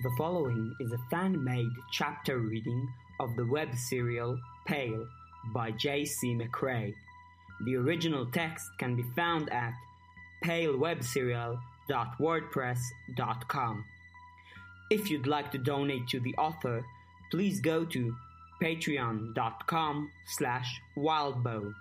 The following is a fan made chapter reading of the web serial Pale by J.C. McCrae. The original text can be found at palewebserial.wordpress.com. If you'd like to donate to the author, please go to patreon.com slash wildbow.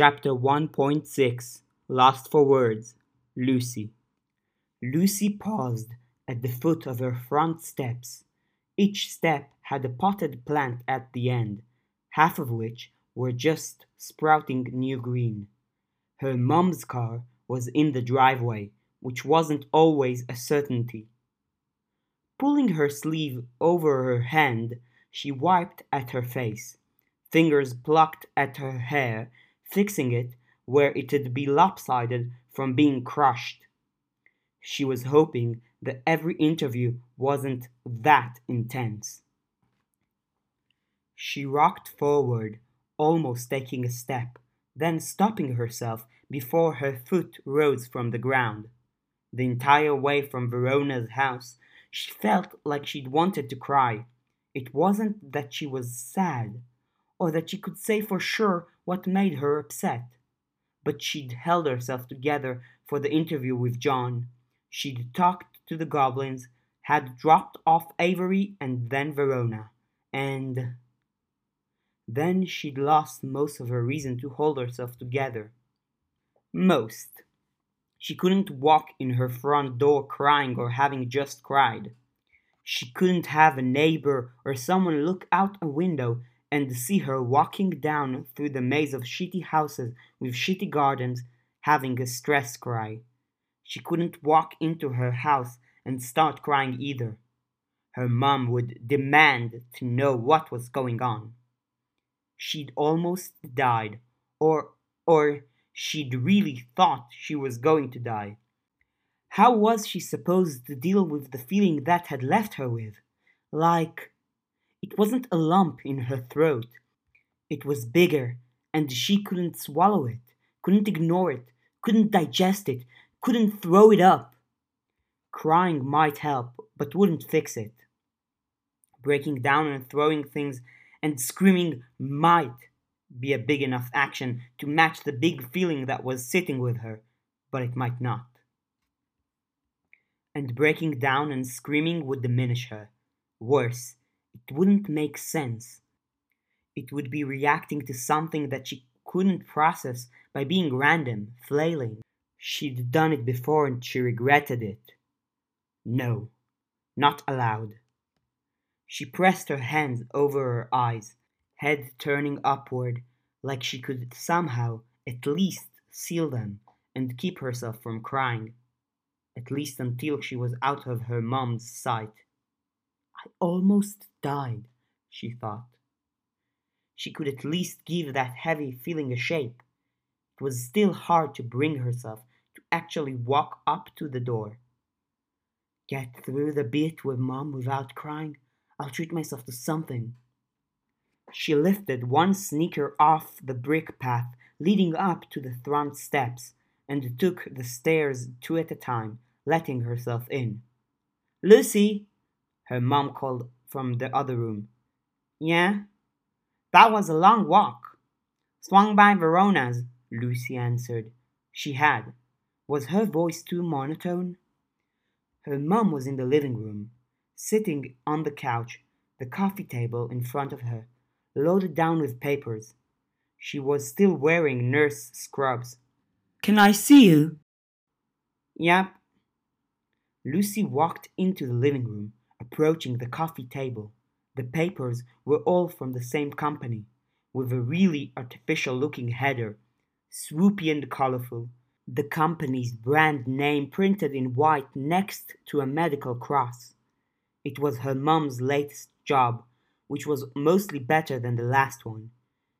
Chapter 1.6 Lost for Words Lucy. Lucy paused at the foot of her front steps. Each step had a potted plant at the end, half of which were just sprouting new green. Her mum's car was in the driveway, which wasn't always a certainty. Pulling her sleeve over her hand, she wiped at her face. Fingers plucked at her hair fixing it where it'd be lopsided from being crushed. She was hoping that every interview wasn't that intense. She rocked forward, almost taking a step, then stopping herself before her foot rose from the ground. The entire way from Verona's house, she felt like she'd wanted to cry. It wasn't that she was sad, or that she could say for sure what made her upset. But she'd held herself together for the interview with John. She'd talked to the goblins, had dropped off Avery and then Verona, and then she'd lost most of her reason to hold herself together. Most. She couldn't walk in her front door crying or having just cried. She couldn't have a neighbor or someone look out a window and see her walking down through the maze of shitty houses with shitty gardens, having a stress cry. She couldn't walk into her house and start crying either. Her mom would demand to know what was going on. She'd almost died, or, or she'd really thought she was going to die. How was she supposed to deal with the feeling that had left her with? Like, it wasn't a lump in her throat. It was bigger, and she couldn't swallow it, couldn't ignore it, couldn't digest it, couldn't throw it up. Crying might help, but wouldn't fix it. Breaking down and throwing things and screaming might be a big enough action to match the big feeling that was sitting with her, but it might not. And breaking down and screaming would diminish her. Worse, it wouldn't make sense. It would be reacting to something that she couldn't process by being random, flailing. She'd done it before and she regretted it. No, not allowed. She pressed her hands over her eyes, head turning upward, like she could somehow at least seal them and keep herself from crying, at least until she was out of her mom's sight. I almost died, she thought. She could at least give that heavy feeling a shape. It was still hard to bring herself to actually walk up to the door. Get through the bit with Mom without crying. I'll treat myself to something. She lifted one sneaker off the brick path leading up to the front steps and took the stairs two at a time, letting herself in. Lucy! Her mom called from the other room. Yeah? That was a long walk. Swung by Verona's, Lucy answered. She had. Was her voice too monotone? Her mum was in the living room, sitting on the couch, the coffee table in front of her, loaded down with papers. She was still wearing nurse scrubs. Can I see you? Yep. Lucy walked into the living room, approaching the coffee table. The papers were all from the same company, with a really artificial looking header, swoopy and colorful. The company's brand name printed in white next to a medical cross. It was her mum's latest job, which was mostly better than the last one.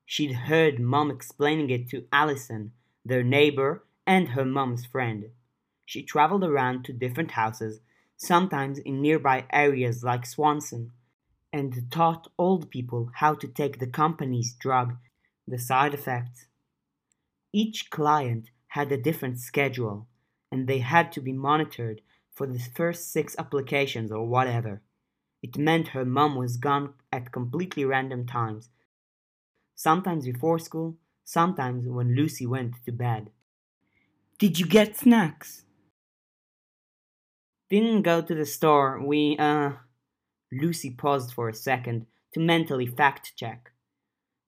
She'd heard mum explaining it to Allison, their neighbor and her mum's friend. She traveled around to different houses, sometimes in nearby areas like Swanson, and taught old people how to take the company's drug, the side effects. Each client had a different schedule, and they had to be monitored for the first six applications or whatever. It meant her mum was gone at completely random times, sometimes before school, sometimes when Lucy went to bed. Did you get snacks? Didn't go to the store. We, uh. Lucy paused for a second to mentally fact check.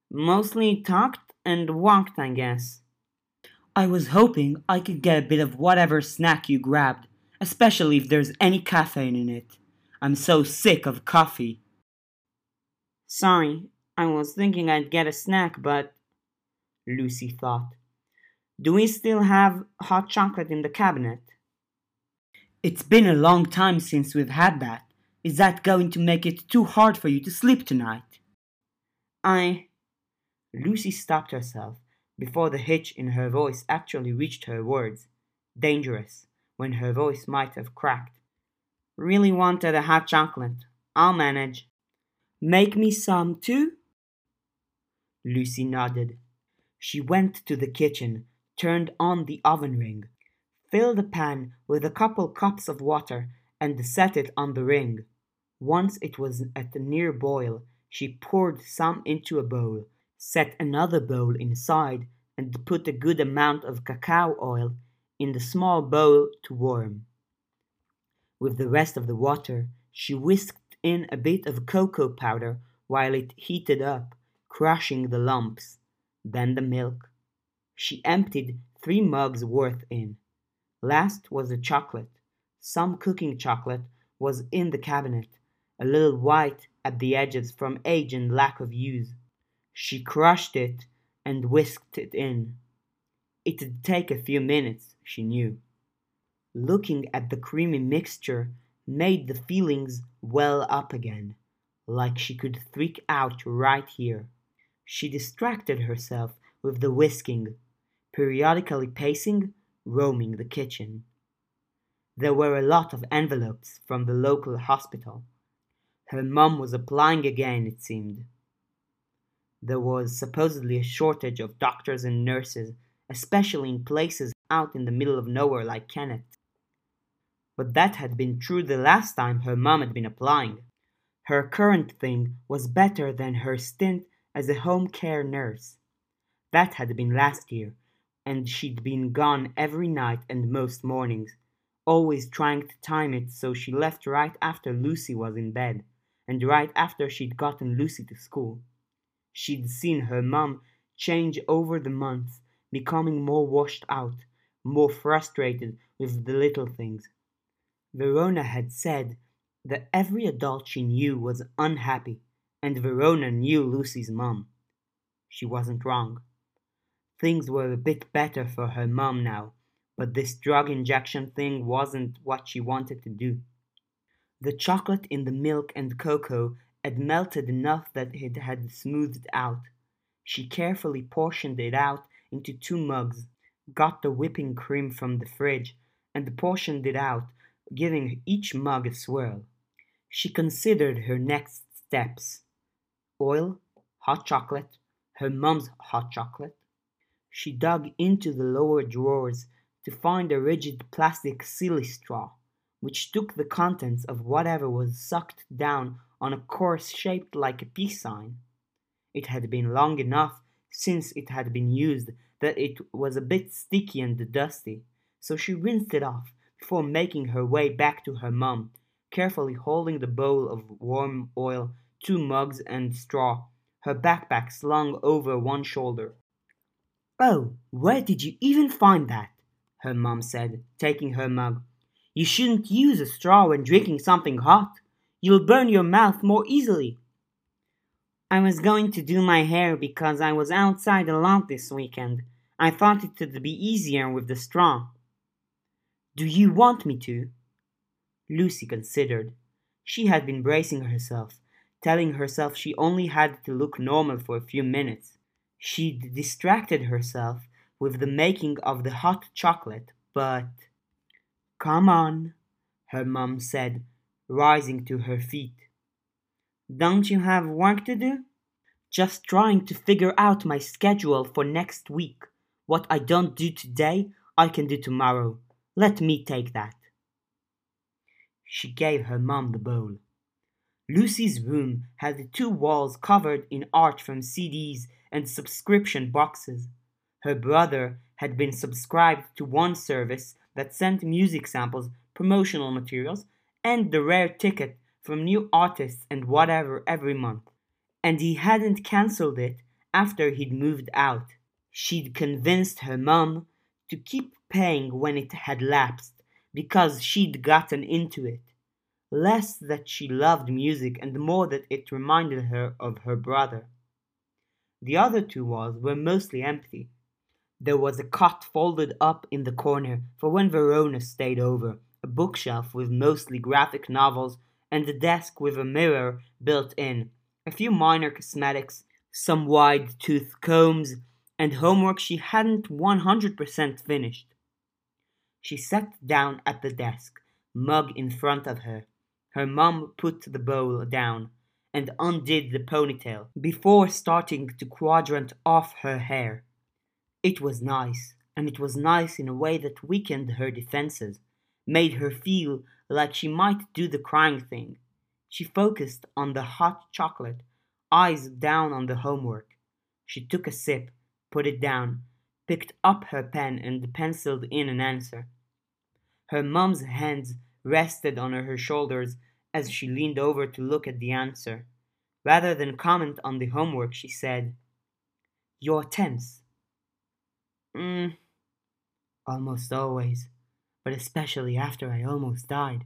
Mostly talked and walked, I guess. I was hoping I could get a bit of whatever snack you grabbed, especially if there's any caffeine in it. I'm so sick of coffee. Sorry, I was thinking I'd get a snack, but. Lucy thought. Do we still have hot chocolate in the cabinet? It's been a long time since we've had that. Is that going to make it too hard for you to sleep tonight? I. Lucy stopped herself before the hitch in her voice actually reached her words. Dangerous, when her voice might have cracked. Really wanted a hot chocolate. I'll manage. Make me some too? Lucy nodded. She went to the kitchen, turned on the oven ring, filled the pan with a couple cups of water, and set it on the ring. Once it was at a near boil, she poured some into a bowl, set another bowl inside, and put a good amount of cacao oil in the small bowl to warm. With the rest of the water, she whisked in a bit of cocoa powder while it heated up, crushing the lumps, then the milk. She emptied three mugs worth in. Last was the chocolate. Some cooking chocolate was in the cabinet, a little white at the edges from age and lack of use. She crushed it and whisked it in. It'd take a few minutes, she knew. Looking at the creamy mixture made the feelings well up again, like she could freak out right here. She distracted herself with the whisking, periodically pacing, roaming the kitchen. There were a lot of envelopes from the local hospital. Her mum was applying again, it seemed. There was supposedly a shortage of doctors and nurses, especially in places out in the middle of nowhere like Kennet. But that had been true the last time her mum had been applying. Her current thing was better than her stint as a home care nurse. That had been last year, and she'd been gone every night and most mornings, always trying to time it so she left right after Lucy was in bed, and right after she'd gotten Lucy to school. She'd seen her mum change over the months, becoming more washed out, more frustrated with the little things. Verona had said that every adult she knew was unhappy, and Verona knew Lucy's mum. She wasn't wrong. Things were a bit better for her mum now, but this drug injection thing wasn't what she wanted to do. The chocolate in the milk and cocoa had melted enough that it had smoothed out. She carefully portioned it out into two mugs, got the whipping cream from the fridge, and portioned it out, giving each mug a swirl. She considered her next steps oil, hot chocolate, her mum's hot chocolate. She dug into the lower drawers to find a rigid plastic silly straw, which took the contents of whatever was sucked down on a course shaped like a peace sign. It had been long enough since it had been used that it was a bit sticky and dusty, so she rinsed it off before making her way back to her mum, carefully holding the bowl of warm oil, two mugs, and straw, her backpack slung over one shoulder. Oh, where did you even find that? her mum said, taking her mug. You shouldn't use a straw when drinking something hot. You'll burn your mouth more easily. I was going to do my hair because I was outside a lot this weekend. I thought it would be easier with the straw. Do you want me to? Lucy considered. She had been bracing herself, telling herself she only had to look normal for a few minutes. She'd distracted herself with the making of the hot chocolate, but. Come on, her mum said, rising to her feet. Don't you have work to do? Just trying to figure out my schedule for next week. What I don't do today, I can do tomorrow. Let me take that. She gave her mum the bowl. Lucy's room had the two walls covered in art from CDs and subscription boxes. Her brother had been subscribed to one service that sent music samples, promotional materials, and the rare ticket from new artists and whatever every month. And he hadn't cancelled it after he'd moved out. She'd convinced her mum to keep paying when it had lapsed because she'd gotten into it. Less that she loved music and more that it reminded her of her brother. The other two walls were mostly empty. There was a cot folded up in the corner for when Verona stayed over, a bookshelf with mostly graphic novels, and a desk with a mirror built in, a few minor cosmetics, some wide tooth combs, and homework she hadn't 100% finished. She sat down at the desk, mug in front of her. Her mum put the bowl down and undid the ponytail before starting to quadrant off her hair. It was nice, and it was nice in a way that weakened her defenses, made her feel like she might do the crying thing. She focused on the hot chocolate, eyes down on the homework. She took a sip, put it down, picked up her pen and penciled in an answer. Her mum's hands rested on her shoulders as she leaned over to look at the answer. Rather than comment on the homework, she said, You're tense. Mm, almost always, but especially after I almost died.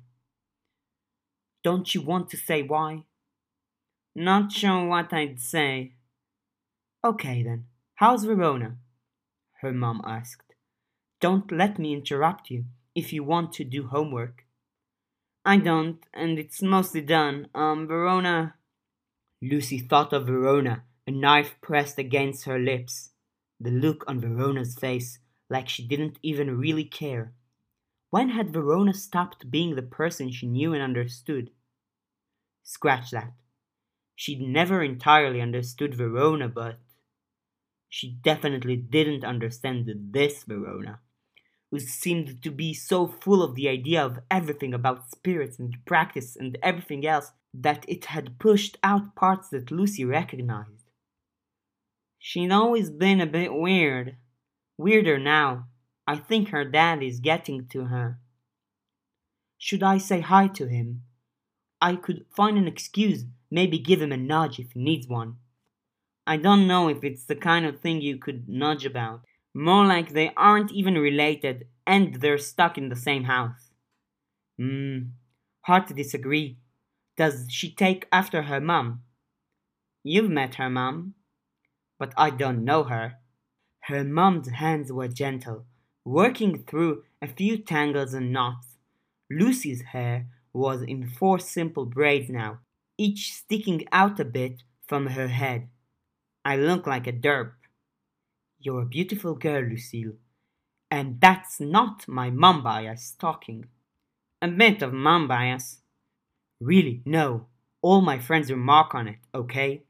Don't you want to say why? Not sure what I'd say. Okay then, how's Verona? Her mom asked. Don't let me interrupt you if you want to do homework. I don't, and it's mostly done. Um, Verona. Lucy thought of Verona, a knife pressed against her lips. The look on Verona's face, like she didn't even really care. When had Verona stopped being the person she knew and understood? Scratch that. She'd never entirely understood Verona, but she definitely didn't understand this Verona who seemed to be so full of the idea of everything about spirits and practice and everything else that it had pushed out parts that Lucy recognized. She'd always been a bit weird. Weirder now. I think her dad is getting to her. Should I say hi to him? I could find an excuse, maybe give him a nudge if he needs one. I don't know if it's the kind of thing you could nudge about. More like they aren't even related and they're stuck in the same house. Hmm, hard to disagree. Does she take after her mum? You've met her mum, but I don't know her. Her mum's hands were gentle, working through a few tangles and knots. Lucy's hair was in four simple braids now, each sticking out a bit from her head. I look like a derp. You're a beautiful girl, Lucille. And that's not my mom bias talking. A bit of mom bias. Really, no. All my friends remark on it, okay?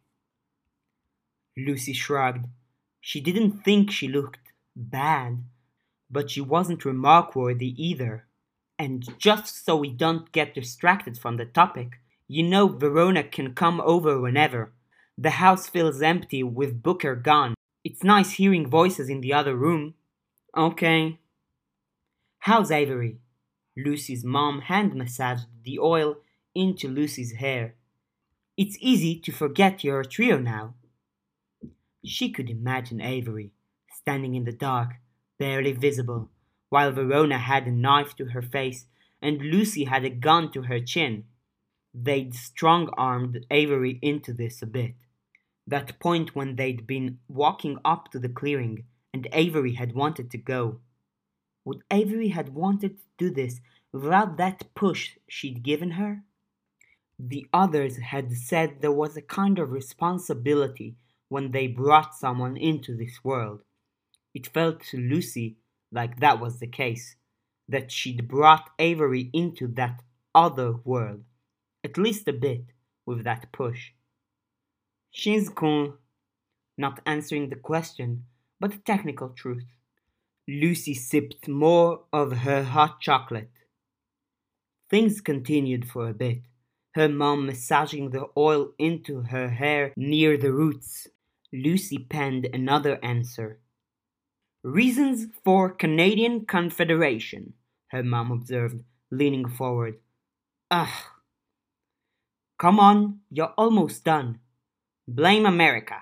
Lucy shrugged. She didn't think she looked bad, but she wasn't remark worthy either. And just so we don't get distracted from the topic, you know Verona can come over whenever. The house feels empty with Booker gone. It's nice hearing voices in the other room. Okay. How's Avery? Lucy's mom hand massaged the oil into Lucy's hair. It's easy to forget you're a trio now. She could imagine Avery standing in the dark, barely visible, while Verona had a knife to her face and Lucy had a gun to her chin. They'd strong armed Avery into this a bit. That point when they'd been walking up to the clearing and Avery had wanted to go. Would Avery had wanted to do this without that push she'd given her? The others had said there was a kind of responsibility when they brought someone into this world. It felt to Lucy like that was the case, that she'd brought Avery into that other world, at least a bit, with that push. She's cool. Not answering the question, but a technical truth. Lucy sipped more of her hot chocolate. Things continued for a bit, her mom massaging the oil into her hair near the roots. Lucy penned another answer. Reasons for Canadian Confederation, her mom observed, leaning forward. Ugh. Come on, you're almost done. Blame America.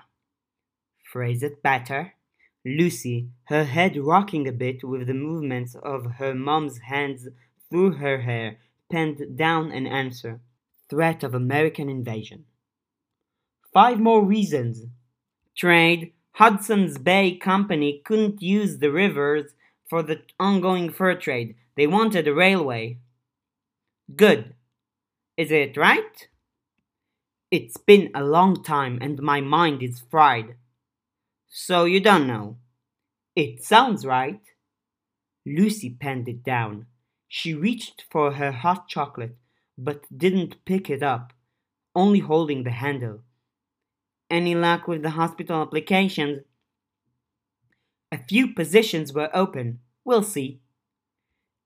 Phrase it better. Lucy, her head rocking a bit with the movements of her mom's hands through her hair, penned down an answer. Threat of American invasion. Five more reasons. Trade, Hudson's Bay Company couldn't use the rivers for the ongoing fur trade. They wanted a railway. Good. Is it right? It's been a long time and my mind is fried. So you don't know. It sounds right. Lucy penned it down. She reached for her hot chocolate, but didn't pick it up, only holding the handle. Any luck with the hospital applications? A few positions were open. We'll see.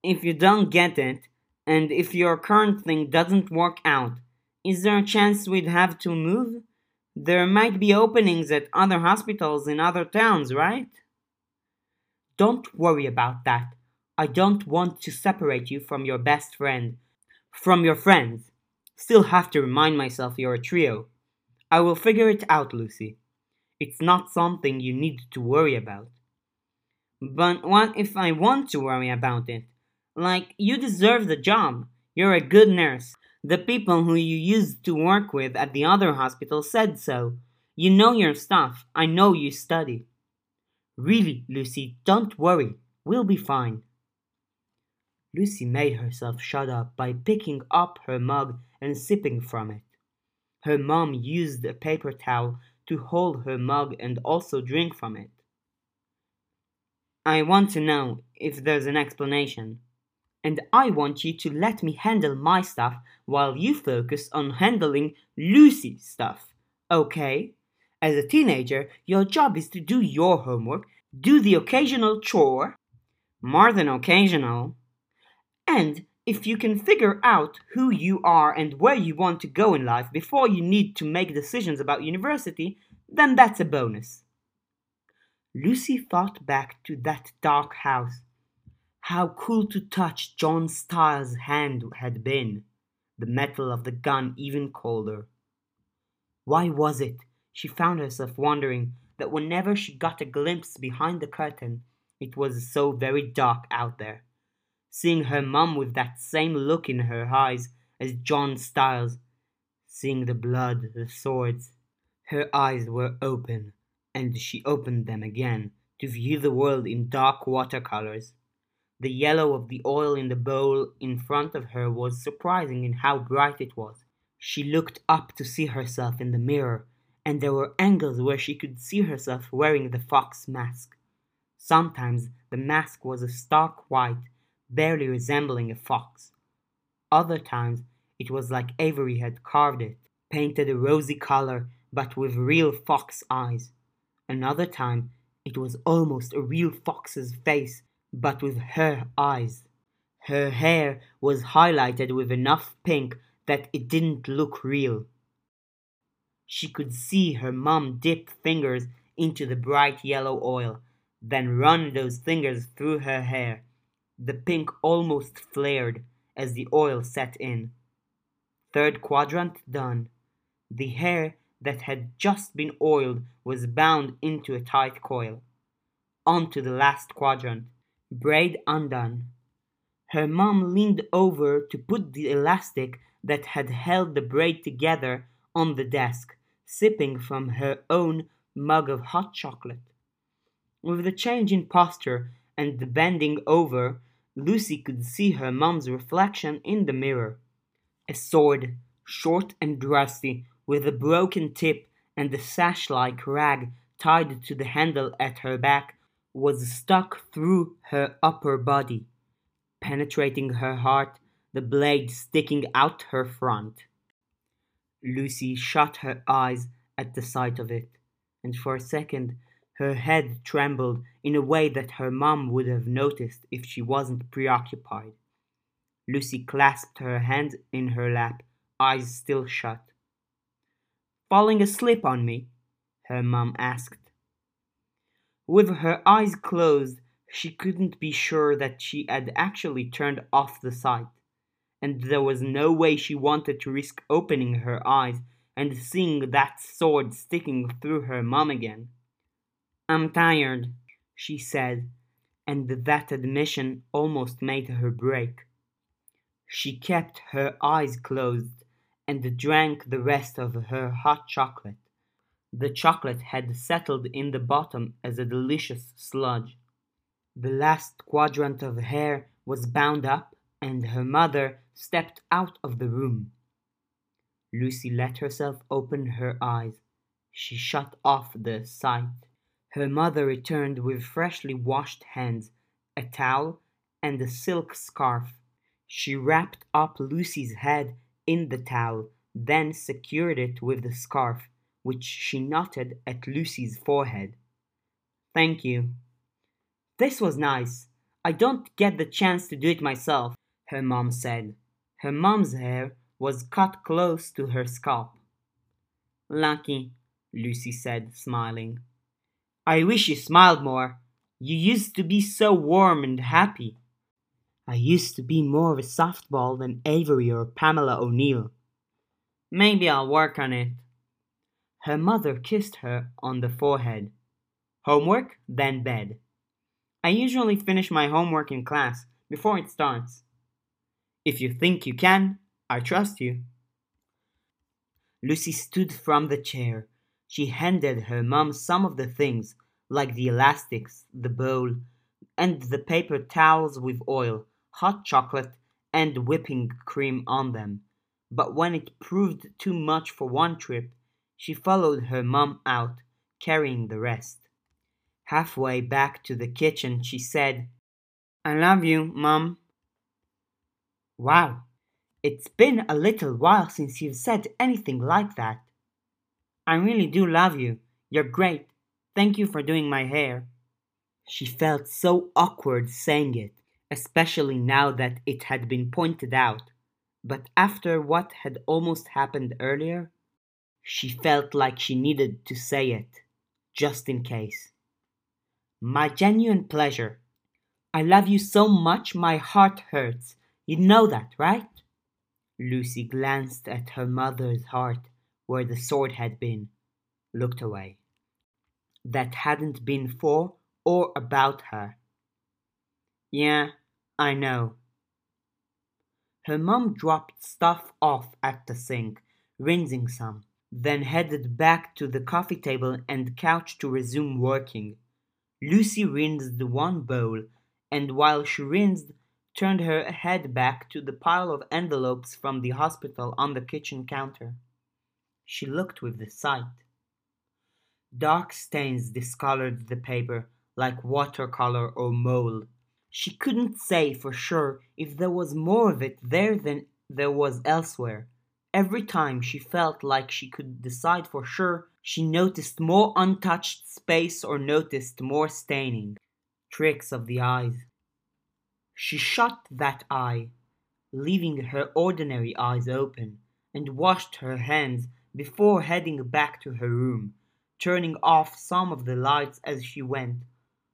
If you don't get it, and if your current thing doesn't work out, is there a chance we'd have to move? There might be openings at other hospitals in other towns, right? Don't worry about that. I don't want to separate you from your best friend. From your friends. Still have to remind myself you're a trio. I will figure it out, Lucy. It's not something you need to worry about. But what if I want to worry about it? Like, you deserve the job. You're a good nurse. The people who you used to work with at the other hospital said so. You know your stuff. I know you study. Really, Lucy, don't worry. We'll be fine. Lucy made herself shut up by picking up her mug and sipping from it. Her mom used a paper towel to hold her mug and also drink from it. I want to know if there's an explanation. And I want you to let me handle my stuff while you focus on handling Lucy's stuff. Okay? As a teenager, your job is to do your homework, do the occasional chore, more than occasional, and if you can figure out who you are and where you want to go in life before you need to make decisions about university, then that's a bonus. Lucy thought back to that dark house. How cool to touch John Styles' hand had been, the metal of the gun even colder. Why was it, she found herself wondering, that whenever she got a glimpse behind the curtain, it was so very dark out there? seeing her mum with that same look in her eyes as John Styles, seeing the blood, the swords. Her eyes were open, and she opened them again to view the world in dark watercolors. The yellow of the oil in the bowl in front of her was surprising in how bright it was. She looked up to see herself in the mirror, and there were angles where she could see herself wearing the fox mask. Sometimes the mask was a stark white, barely resembling a fox. Other times it was like Avery had carved it, painted a rosy color but with real fox eyes. Another time it was almost a real fox's face but with her eyes. Her hair was highlighted with enough pink that it didn't look real. She could see her mum dip fingers into the bright yellow oil, then run those fingers through her hair. The pink almost flared as the oil set in. Third quadrant done. The hair that had just been oiled was bound into a tight coil. On to the last quadrant. Braid undone. Her mom leaned over to put the elastic that had held the braid together on the desk, sipping from her own mug of hot chocolate. With the change in posture and the bending over, Lucy could see her mom's reflection in the mirror. A sword, short and rusty, with a broken tip and a sash like rag tied to the handle at her back, was stuck through her upper body, penetrating her heart, the blade sticking out her front. Lucy shut her eyes at the sight of it, and for a second her head trembled in a way that her mom would have noticed if she wasn't preoccupied. Lucy clasped her hands in her lap, eyes still shut. Falling asleep on me? her mom asked. With her eyes closed, she couldn't be sure that she had actually turned off the sight, and there was no way she wanted to risk opening her eyes and seeing that sword sticking through her mom again. I'm tired, she said, and that admission almost made her break. She kept her eyes closed and drank the rest of her hot chocolate. The chocolate had settled in the bottom as a delicious sludge. The last quadrant of hair was bound up, and her mother stepped out of the room. Lucy let herself open her eyes. She shut off the sight. Her mother returned with freshly washed hands, a towel, and a silk scarf. She wrapped up Lucy's head in the towel, then secured it with the scarf, which she knotted at Lucy's forehead. Thank you. This was nice. I don't get the chance to do it myself, her mom said. Her mom's hair was cut close to her scalp. Lucky, Lucy said, smiling. I wish you smiled more. You used to be so warm and happy. I used to be more of a softball than Avery or Pamela O'Neill. Maybe I'll work on it. Her mother kissed her on the forehead. Homework, then bed. I usually finish my homework in class before it starts. If you think you can, I trust you. Lucy stood from the chair. She handed her mom some of the things, like the elastics, the bowl, and the paper towels with oil, hot chocolate, and whipping cream on them. But when it proved too much for one trip, she followed her mom out, carrying the rest. Halfway back to the kitchen, she said, I love you, Mom. Wow, it's been a little while since you've said anything like that. I really do love you. You're great. Thank you for doing my hair. She felt so awkward saying it, especially now that it had been pointed out. But after what had almost happened earlier, she felt like she needed to say it, just in case. My genuine pleasure. I love you so much my heart hurts. You know that, right? Lucy glanced at her mother's heart, where the sword had been, looked away that hadn't been for or about her. Yeah, I know. Her mom dropped stuff off at the sink, rinsing some, then headed back to the coffee table and couch to resume working. Lucy rinsed one bowl, and while she rinsed, turned her head back to the pile of envelopes from the hospital on the kitchen counter. She looked with the sight. Dark stains discolored the paper like watercolor or mold. She couldn't say for sure if there was more of it there than there was elsewhere. Every time she felt like she could decide for sure, she noticed more untouched space or noticed more staining. Tricks of the eyes. She shut that eye, leaving her ordinary eyes open, and washed her hands before heading back to her room turning off some of the lights as she went.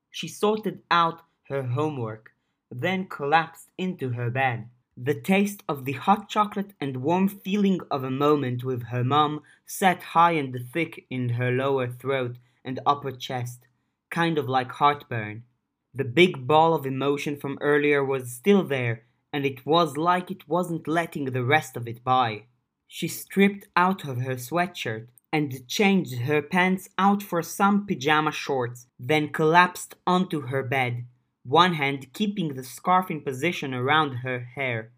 She sorted out her homework, then collapsed into her bed. The taste of the hot chocolate and warm feeling of a moment with her mom sat high and thick in her lower throat and upper chest, kind of like heartburn. The big ball of emotion from earlier was still there, and it was like it wasn't letting the rest of it by. She stripped out of her sweatshirt and changed her pants out for some pajama shorts, then collapsed onto her bed, one hand keeping the scarf in position around her hair.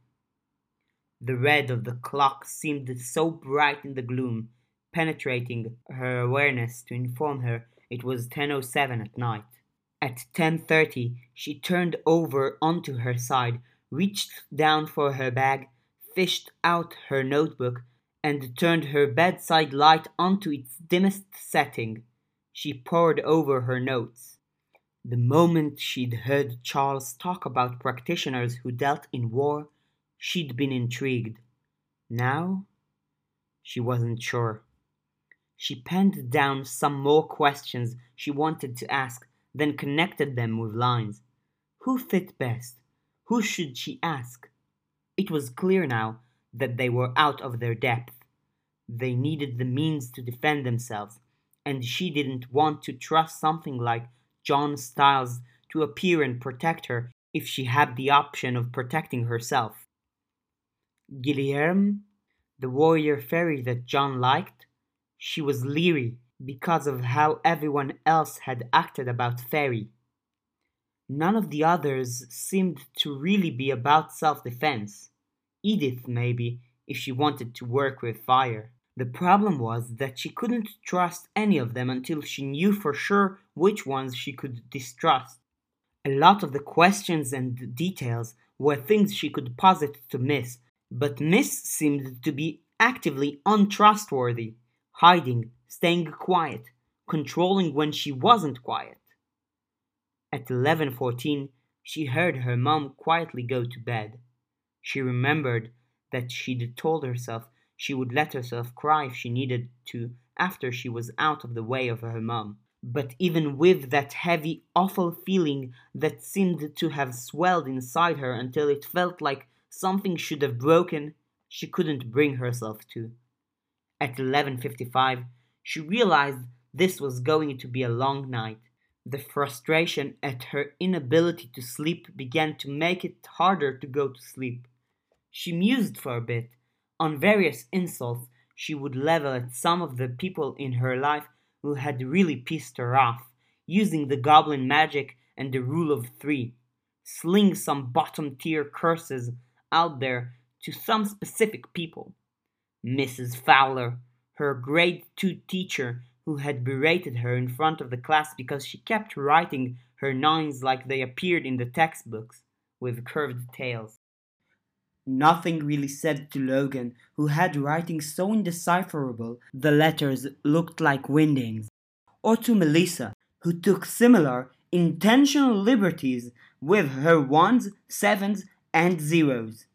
The red of the clock seemed so bright in the gloom, penetrating her awareness to inform her it was 10:07 at night. At 10:30 she turned over onto her side, reached down for her bag, fished out her notebook, and turned her bedside light onto its dimmest setting. She pored over her notes. The moment she'd heard Charles talk about practitioners who dealt in war, she'd been intrigued. Now, she wasn't sure. She penned down some more questions she wanted to ask then connected them with lines. Who fit best? Who should she ask? It was clear now that they were out of their depth. They needed the means to defend themselves, and she didn't want to trust something like John Styles to appear and protect her if she had the option of protecting herself. Guilherme, the warrior fairy that John liked, she was leery because of how everyone else had acted about Faerie. None of the others seemed to really be about self defense. Edith, maybe, if she wanted to work with fire. The problem was that she couldn't trust any of them until she knew for sure which ones she could distrust. A lot of the questions and details were things she could posit to Miss, but Miss seemed to be actively untrustworthy, hiding, staying quiet, controlling when she wasn't quiet. At 11:14, she heard her mom quietly go to bed. She remembered that she'd told herself she would let herself cry if she needed to after she was out of the way of her mom. But even with that heavy, awful feeling that seemed to have swelled inside her until it felt like something should have broken, she couldn't bring herself to. At 11:55, she realized this was going to be a long night. The frustration at her inability to sleep began to make it harder to go to sleep. She mused for a bit on various insults she would level at some of the people in her life who had really pissed her off, using the goblin magic and the rule of three, sling some bottom tier curses out there to some specific people. Mrs. Fowler, her grade 2 teacher who had berated her in front of the class because she kept writing her nines like they appeared in the textbooks, with curved tails. Nothing really said to Logan, who had writing so indecipherable the letters looked like Wingdings, or to Melissa, who took similar intentional liberties with her ones, sevens, and zeros.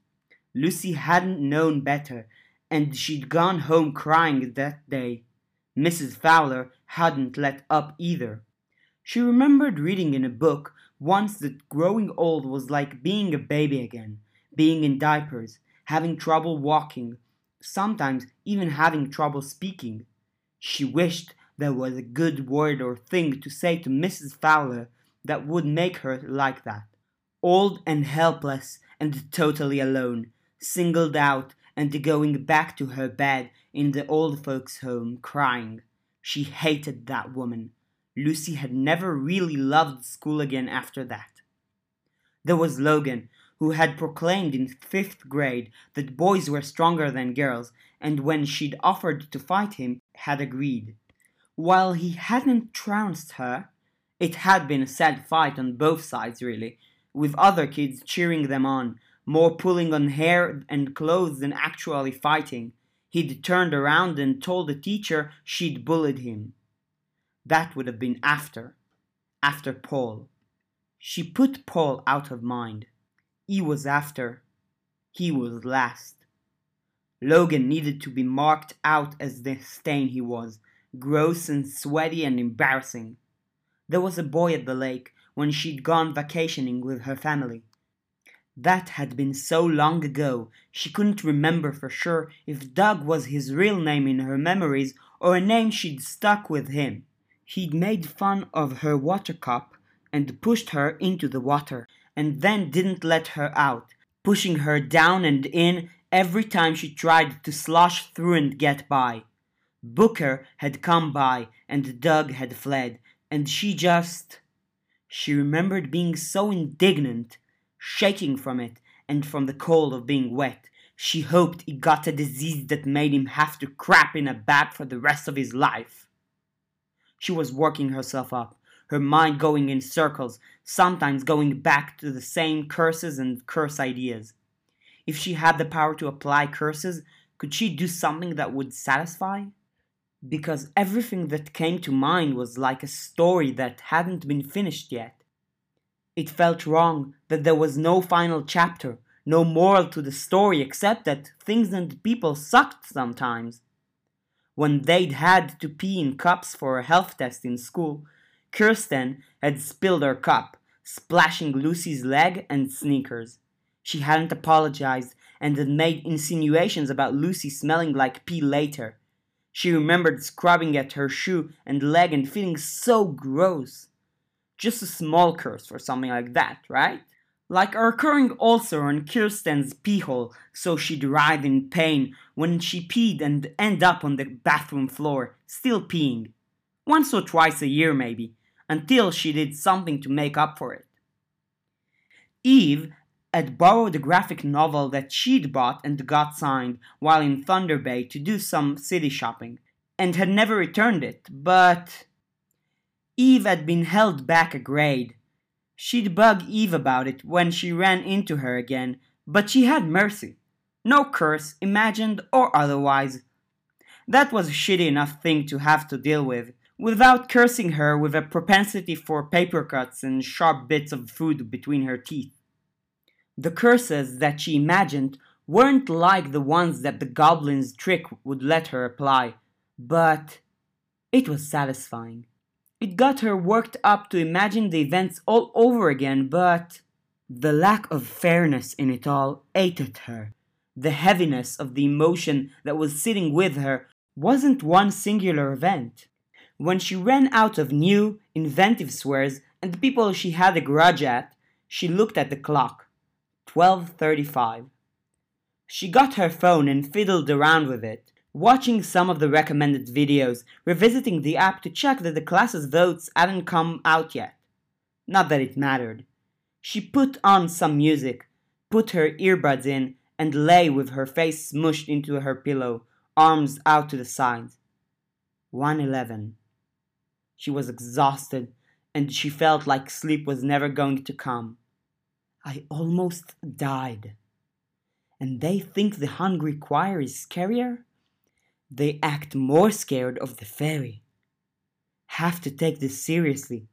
Lucy hadn't known better and she'd gone home crying that day. Mrs. Fowler hadn't let up either. She remembered reading in a book once that growing old was like being a baby again, being in diapers, having trouble walking, sometimes even having trouble speaking. She wished there was a good word or thing to say to Mrs. Fowler that would make her like that. Old and helpless and totally alone, singled out and going back to her bed in the old folks' home crying. She hated that woman. Lucy had never really loved school again after that. There was Logan, who had proclaimed in fifth grade that boys were stronger than girls, and when she'd offered to fight him, had agreed. While he hadn't trounced her, it had been a sad fight on both sides, really, with other kids cheering them on, more pulling on hair and clothes than actually fighting. He'd turned around and told the teacher she'd bullied him. That would have been after. After Paul. She put Paul out of mind. He was after. He was last. Logan needed to be marked out as the stain he was, gross and sweaty and embarrassing. There was a boy at the lake when she'd gone vacationing with her family. That had been so long ago, she couldn't remember for sure if Doug was his real name in her memories or a name she'd stuck with him. He'd made fun of her water cup and pushed her into the water, and then didn't let her out, pushing her down and in every time she tried to slosh through and get by. Booker had come by, and Doug had fled, and she just. She remembered being so indignant, shaking from it, and from the cold of being wet. She hoped he got a disease that made him have to crap in a bag for the rest of his life. She was working herself up, her mind going in circles, sometimes going back to the same curses and curse ideas. If she had the power to apply curses, could she do something that would satisfy? Because everything that came to mind was like a story that hadn't been finished yet. It felt wrong that there was no final chapter, no moral to the story except that things and people sucked sometimes. When they'd had to pee in cups for a health test in school, Kirsten had spilled her cup, splashing Lucy's leg and sneakers. She hadn't apologized and had made insinuations about Lucy smelling like pee later. She remembered scrubbing at her shoe and leg and feeling so gross. Just a small curse for something like that, right? Like a recurring ulcer on Kirsten's pee hole, so she'd writhe in pain when she peed and end up on the bathroom floor, still peeing. Once or twice a year, maybe, until she did something to make up for it. Eve had borrowed a graphic novel that she'd bought and got signed while in Thunder Bay to do some city shopping, and had never returned it, but. Eve had been held back a grade. She'd bug Eve about it when she ran into her again, but she had mercy. No curse, imagined or otherwise. That was a shitty enough thing to have to deal with, without cursing her with a propensity for paper cuts and sharp bits of food between her teeth. The curses that she imagined weren't like the ones that the goblin's trick would let her apply, but it was satisfying. It got her worked up to imagine the events all over again, but the lack of fairness in it all ate at her. The heaviness of the emotion that was sitting with her wasn't one singular event. When she ran out of new, inventive swears and the people she had a grudge at, she looked at the clock. 12:35. She got her phone and fiddled around with it, watching some of the recommended videos, revisiting the app to check that the class's votes hadn't come out yet. Not that it mattered. She put on some music, put her earbuds in, and lay with her face smushed into her pillow, arms out to the sides. 111. She was exhausted, and she felt like sleep was never going to come. I almost died. And they think the hungry choir is scarier? They act more scared of the Faerie. Have to take this seriously.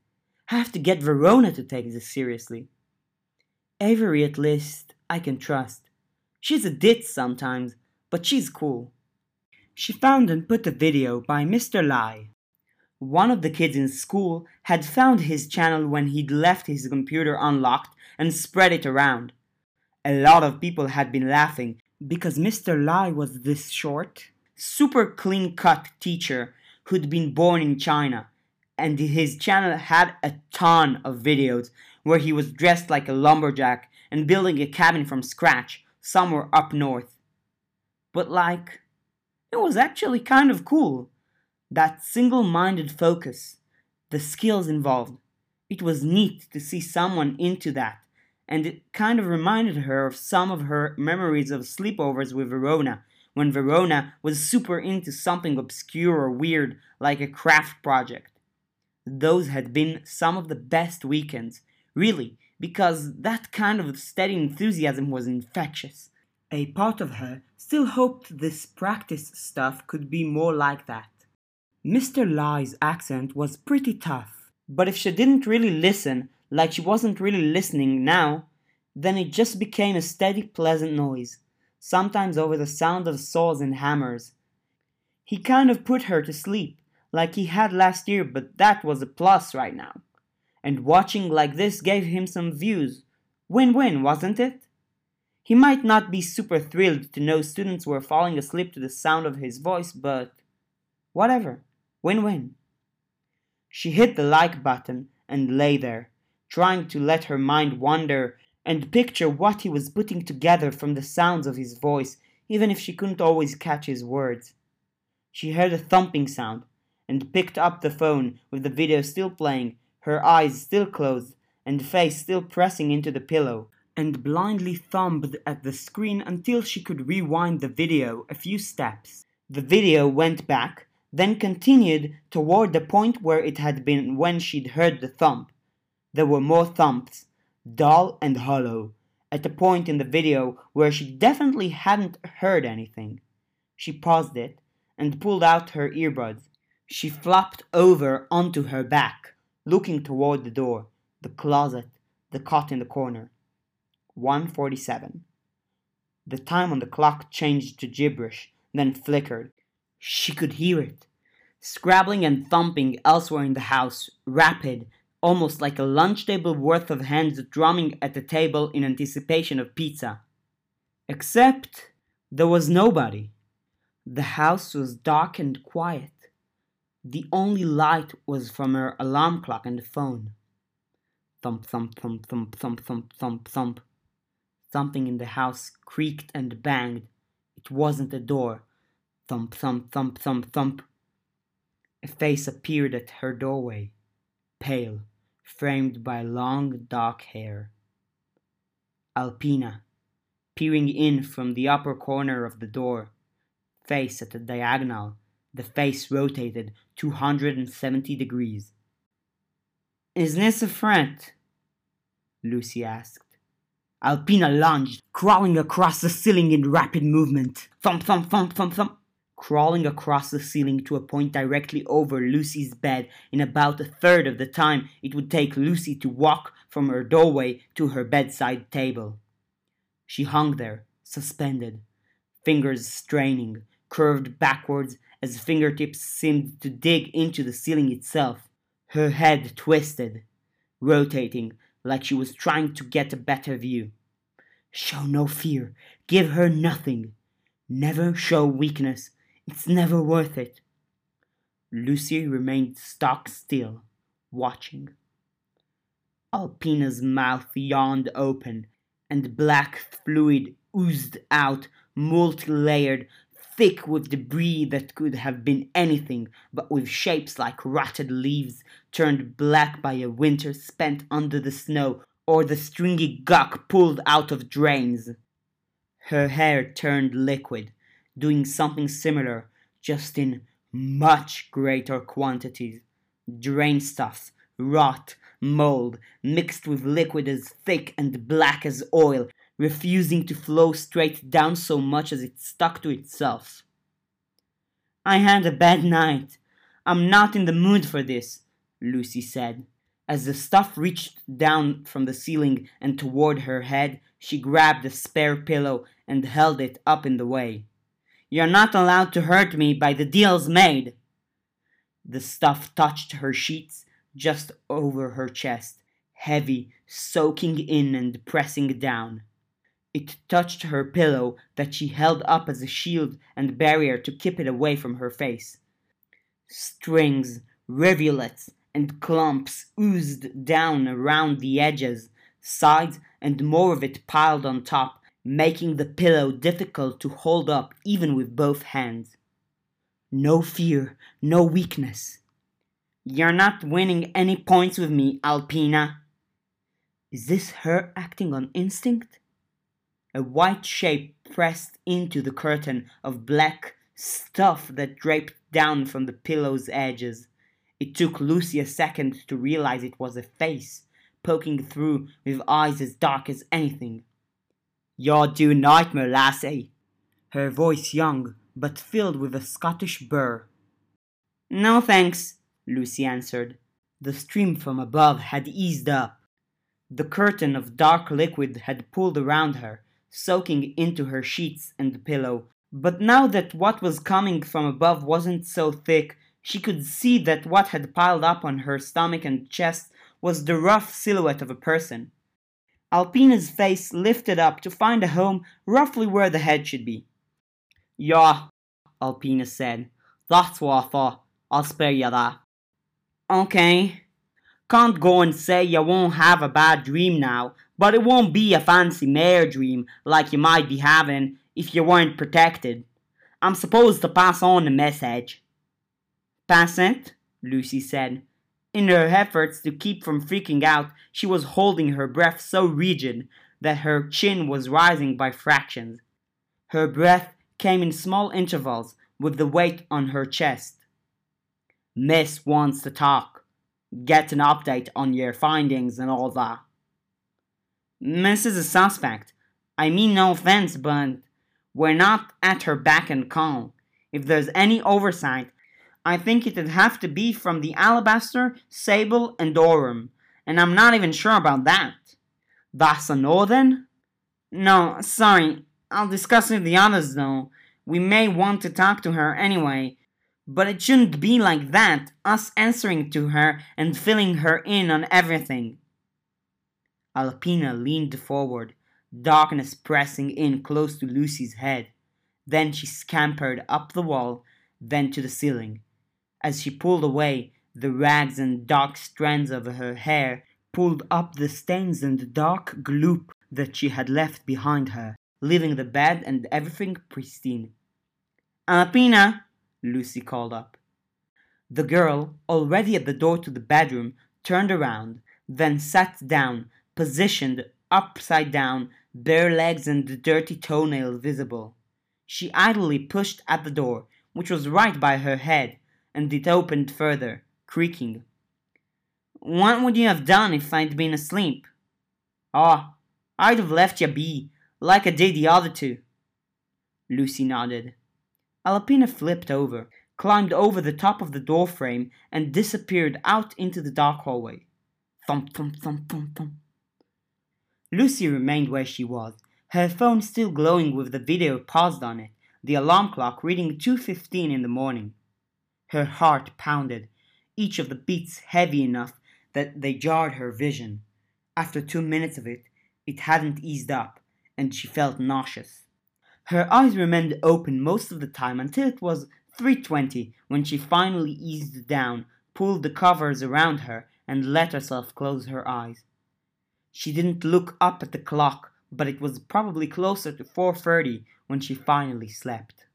Have to get Verona to take this seriously. Avery, at least, I can trust. She's a ditz sometimes, but she's cool. She found and put a video by Mr. Lai. One of the kids in school had found his channel when he'd left his computer unlocked and spread it around. A lot of people had been laughing because Mr. Lai was this short, super clean cut teacher who'd been born in China, and his channel had a ton of videos where he was dressed like a lumberjack and building a cabin from scratch somewhere up north. But, like, it was actually kind of cool that single minded focus, the skills involved. It was neat to see someone into that, and it kind of reminded her of some of her memories of sleepovers with Verona, when Verona was super into something obscure or weird like a craft project. Those had been some of the best weekends, really, because that kind of steady enthusiasm was infectious. A part of her still hoped this practice stuff could be more like that. Mr. Lai's accent was pretty tough, but if she didn't really listen, like she wasn't really listening now, then it just became a steady, pleasant noise, sometimes over the sound of saws and hammers. He kind of put her to sleep, like he had last year, but that was a plus right now. And watching like this gave him some views. Win win, wasn't it? He might not be super thrilled to know students were falling asleep to the sound of his voice, but whatever. Win win. She hit the like button and lay there, trying to let her mind wander and picture what he was putting together from the sounds of his voice, even if she couldn't always catch his words. She heard a thumping sound and picked up the phone with the video still playing, her eyes still closed and face still pressing into the pillow, and blindly thumbed at the screen until she could rewind the video a few steps. The video went back, then continued toward the point where it had been when she'd heard the thump. There were more thumps, dull and hollow, at a point in the video where she definitely hadn't heard anything. She paused it and pulled out her earbuds. She flopped over onto her back, looking toward the door, the closet, the cot in the corner. 147. The time on the clock changed to gibberish, then flickered. She could hear it. Scrabbling and thumping elsewhere in the house, rapid, almost like a lunch table worth of hands drumming at the table in anticipation of pizza. Except there was nobody. The house was dark and quiet. The only light was from her alarm clock and the phone. Thump, thump, thump, thump, thump, thump, thump, thump. Something in the house creaked and banged. It wasn't a door. Thump, thump, thump, thump, thump. A face appeared at her doorway pale, framed by long dark hair. Alpina, peering in from the upper corner of the door, face at a diagonal, the face rotated 270 degrees. Is this a friend? Lucy asked. Alpina lunged, crawling across the ceiling in rapid movement. Thump, thump, thump, thump, thump crawling across the ceiling to a point directly over Lucy's bed in about a third of the time it would take Lucy to walk from her doorway to her bedside table. She hung there, suspended, fingers straining, curved backwards as fingertips seemed to dig into the ceiling itself, her head twisted, rotating like she was trying to get a better view. Show no fear, give her nothing. Never show weakness, it's never worth it. Lucy remained stock still, watching. Alpina's mouth yawned open, and black fluid oozed out, multi layered, thick with debris that could have been anything, but with shapes like rotted leaves turned black by a winter spent under the snow or the stringy guck pulled out of drains. Her hair turned liquid, doing something similar, just in much greater quantities. Drain stuffs, rot, mold, mixed with liquid as thick and black as oil, refusing to flow straight down so much as it stuck to itself. I had a bad night. I'm not in the mood for this, Lucy said. As the stuff reached down from the ceiling and toward her head, she grabbed a spare pillow and held it up in the way. You're not allowed to hurt me by the deals made. The stuff touched her sheets just over her chest, heavy, soaking in and pressing down. It touched her pillow that she held up as a shield and barrier to keep it away from her face. Strings, rivulets, and clumps oozed down around the edges, sides, and more of it piled on top making the pillow difficult to hold up even with both hands. No fear, no weakness. You're not winning any points with me, Alpina. Is this her acting on instinct? A white shape pressed into the curtain of black stuff that draped down from the pillow's edges. It took Lucy a second to realize it was a face, poking through with eyes as dark as anything. You're due nightmare, lassie. Her voice young, but filled with a Scottish burr. No thanks, Lucy answered. The stream from above had eased up. The curtain of dark liquid had pulled around her, soaking into her sheets and pillow. But now that what was coming from above wasn't so thick, she could see that what had piled up on her stomach and chest was the rough silhouette of a person. Alpina's face lifted up to find a home roughly where the head should be. Yeah, Alpina said. That's what I thought. I'll spare you that. Okay. Can't go and say you won't have a bad dream now, but it won't be a fancy mare dream like you might be having if you weren't protected. I'm supposed to pass on a message. Pass it? Lucy said. In her efforts to keep from freaking out, she was holding her breath so rigid that her chin was rising by fractions. Her breath came in small intervals with the weight on her chest. Miss wants to talk. Get an update on your findings and all that. Miss is a suspect. I mean no offense, but we're not at her back and call. If there's any oversight, I think it'd have to be from the Alabaster, Sable, and Durocher, and I'm not even sure about that. That's a no then? No, sorry. I'll discuss with the others though. We may want to talk to her anyway, but it shouldn't be like that, us answering to her and filling her in on everything. Alpina leaned forward, darkness pressing in close to Lucy's head. Then she scampered up the wall, then to the ceiling. As she pulled away, the rags and dark strands of her hair pulled up the stains and dark gloop that she had left behind her, leaving the bed and everything pristine. Alpina, Lucy called up. The girl, already at the door to the bedroom, turned around, then sat down, positioned upside down, bare legs and dirty toenail visible. She idly pushed at the door, which was right by her head, and it opened further, creaking. What would you have done if I'd been asleep? Oh, I'd have left you be, like I did the other two. Lucy nodded. Alpina flipped over, climbed over the top of the door frame, and disappeared out into the dark hallway. Thump, thump, thump, thump, thump. Lucy remained where she was, her phone still glowing with the video paused on it, the alarm clock reading 2.15 in the morning. Her heart pounded, each of the beats heavy enough that they jarred her vision. After two minutes of it, it hadn't eased up, and she felt nauseous. Her eyes remained open most of the time until it was 3.20 when she finally eased down, pulled the covers around her, and let herself close her eyes. She didn't look up at the clock, but it was probably closer to 4.30 when she finally slept.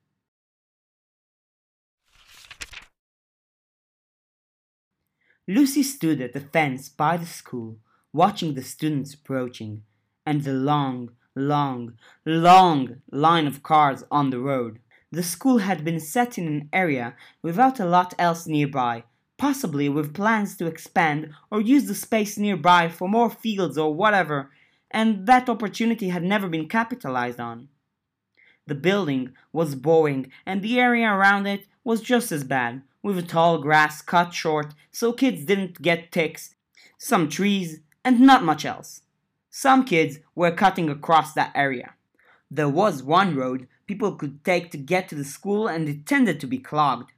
Lucy stood at the fence by the school, watching the students approaching, and the long, long, long line of cars on the road. The school had been set in an area without a lot else nearby, possibly with plans to expand or use the space nearby for more fields or whatever, and that opportunity had never been capitalized on. The building was boring, and the area around it was just as bad, with tall grass cut short so kids didn't get ticks, some trees, and not much else. Some kids were cutting across that area. There was one road people could take to get to the school, and it tended to be clogged.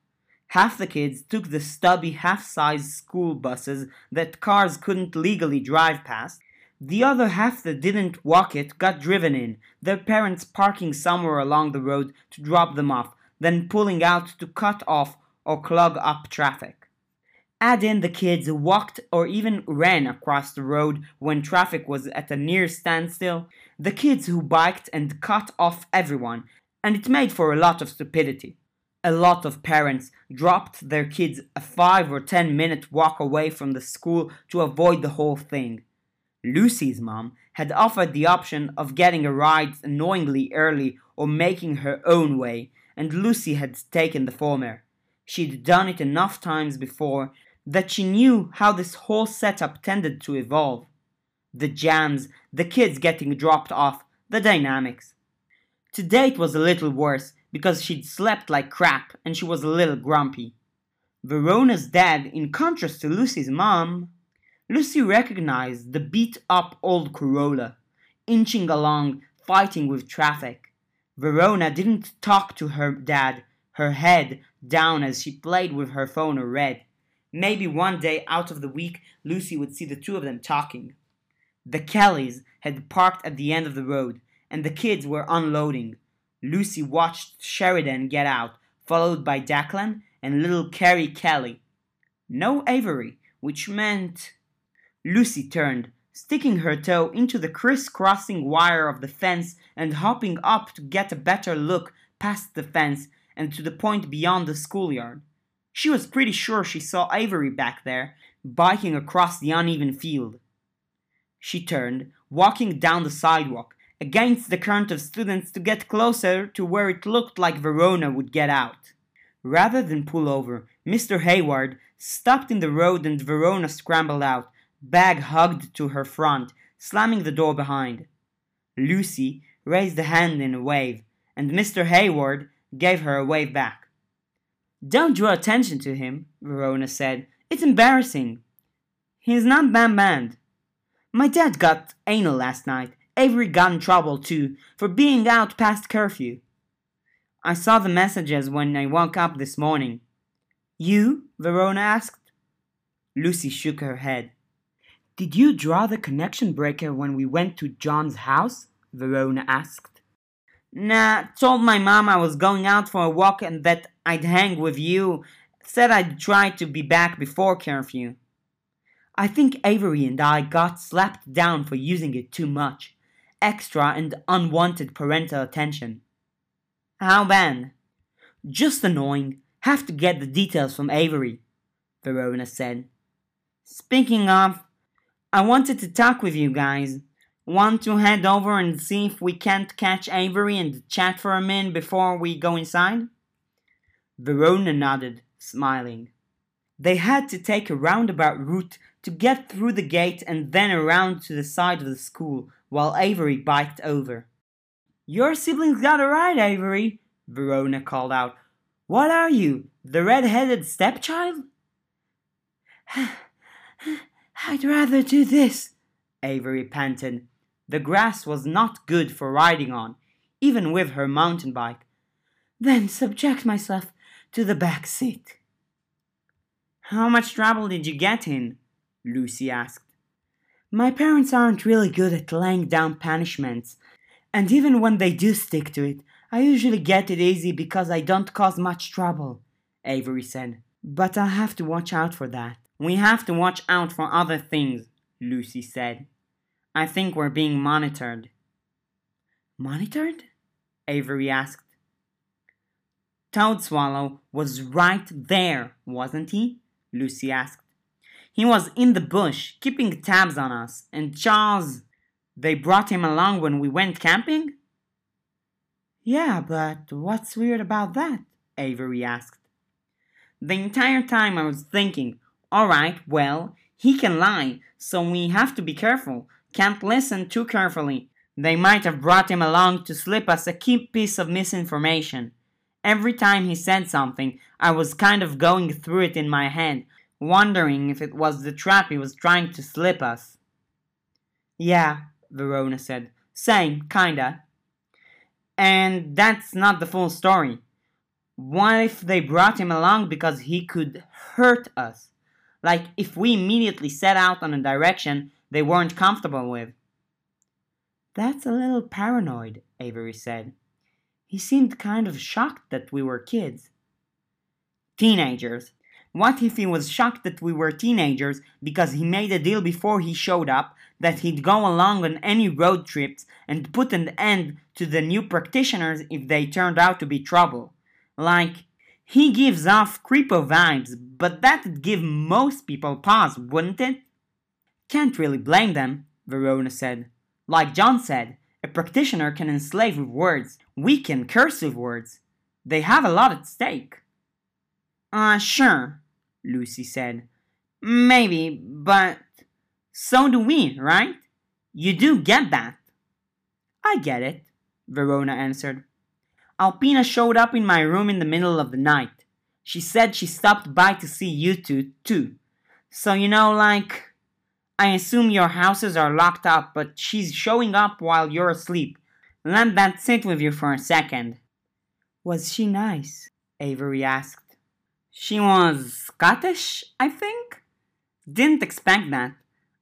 Half the kids took the stubby half sized school buses that cars couldn't legally drive past. The other half that didn't walk it got driven in, their parents parking somewhere along the road to drop them off, then pulling out to cut off or clog up traffic. Add in the kids who walked or even ran across the road when traffic was at a near standstill, the kids who biked and cut off everyone, and it made for a lot of stupidity. A lot of parents dropped their kids a 5 or 10 minute walk away from the school to avoid the whole thing. Lucy's mom had offered the option of getting a ride annoyingly early or making her own way, and Lucy had taken the former. She'd done it enough times before that she knew how this whole setup tended to evolve. The jams, the kids getting dropped off, the dynamics. Today it was a little worse because she'd slept like crap and she was a little grumpy. Verona's dad, in contrast to Lucy's mom, Lucy recognized the beat up old Corolla, inching along, fighting with traffic. Verona didn't talk to her dad, her head down as she played with her phone or read. Maybe one day out of the week, Lucy would see the two of them talking. The Kellys had parked at the end of the road, and the kids were unloading. Lucy watched Sheridan get out, followed by Declan and little Carrie Kelly. No Avery, which meant Lucy turned, sticking her toe into the crisscrossing wire of the fence and hopping up to get a better look past the fence and to the point beyond the schoolyard. She was pretty sure she saw Avery back there, biking across the uneven field. She turned, walking down the sidewalk, against the current of students to get closer to where it looked like Verona would get out. Rather than pull over, Mr. Hayward stopped in the road and Verona scrambled out, bag hugged to her front, slamming the door behind. Lucy raised a hand in a wave, and Mr. Hayward gave her a wave back. Don't draw attention to him, Verona said. It's embarrassing. He's not bad. My dad got anal last night. Avery got in trouble too for being out past curfew. I saw the messages when I woke up this morning. You? Verona asked. Lucy shook her head. Did you draw the connection breaker when we went to John's house? Verona asked. Nah, told my mom I was going out for a walk and that I'd hang with you. Said I'd try to be back before curfew. I think Avery and I got slapped down for using it too much. Extra and unwanted parental attention. How bad? Just annoying. Have to get the details from Avery, Verona said. Speaking of, I wanted to talk with you guys. Want to head over and see if we can't catch Avery and chat for a minute before we go inside? Verona nodded, smiling. They had to take a roundabout route to get through the gate and then around to the side of the school while Avery biked over. Your siblings got it right, Avery, Verona called out. What are you, the red-headed stepchild? I'd rather do this, Avery panted. The grass was not good for riding on, even with her mountain bike. Then subject myself to the back seat. How much trouble did you get in? Lucy asked. My parents aren't really good at laying down punishments, and even when they do stick to it, I usually get it easy because I don't cause much trouble, Avery said. But I'll have to watch out for that. We have to watch out for other things, Lucy said. I think we're being monitored. Monitored? Avery asked. Toadswallow was right there, wasn't he? Lucy asked. He was in the bush, keeping tabs on us, and Charles. They brought him along when we went camping? Yeah, but what's weird about that? Avery asked. The entire time I was thinking, alright, well, he can lie, so we have to be careful. Can't listen too carefully. They might have brought him along to slip us a key piece of misinformation. Every time he said something, I was kind of going through it in my head, wondering if it was the trap he was trying to slip us. Yeah, Verona said. Same, kinda. And that's not the full story. What if they brought him along because he could hurt us? Like if we immediately set out on a direction they weren't comfortable with. That's a little paranoid, Avery said. He seemed kind of shocked that we were kids. Teenagers. What if he was shocked that we were teenagers because he made a deal before he showed up that he'd go along on any road trips and put an end to the new practitioners if they turned out to be trouble? Like, he gives off creepo vibes, but that'd give most people pause, wouldn't it? Can't really blame them, Verona said. Like John said, a practitioner can enslave with words, weaken cursive words. They have a lot at stake. Uh, sure, Lucy said. Maybe, but so do we, right? You do get that. I get it, Verona answered. Alpina showed up in my room in the middle of the night. She said she stopped by to see you two, too. So, you know, like, I assume your houses are locked up, but she's showing up while you're asleep. Let that sit with you for a second. Was she nice? Avery asked. She was Scottish, I think? Didn't expect that.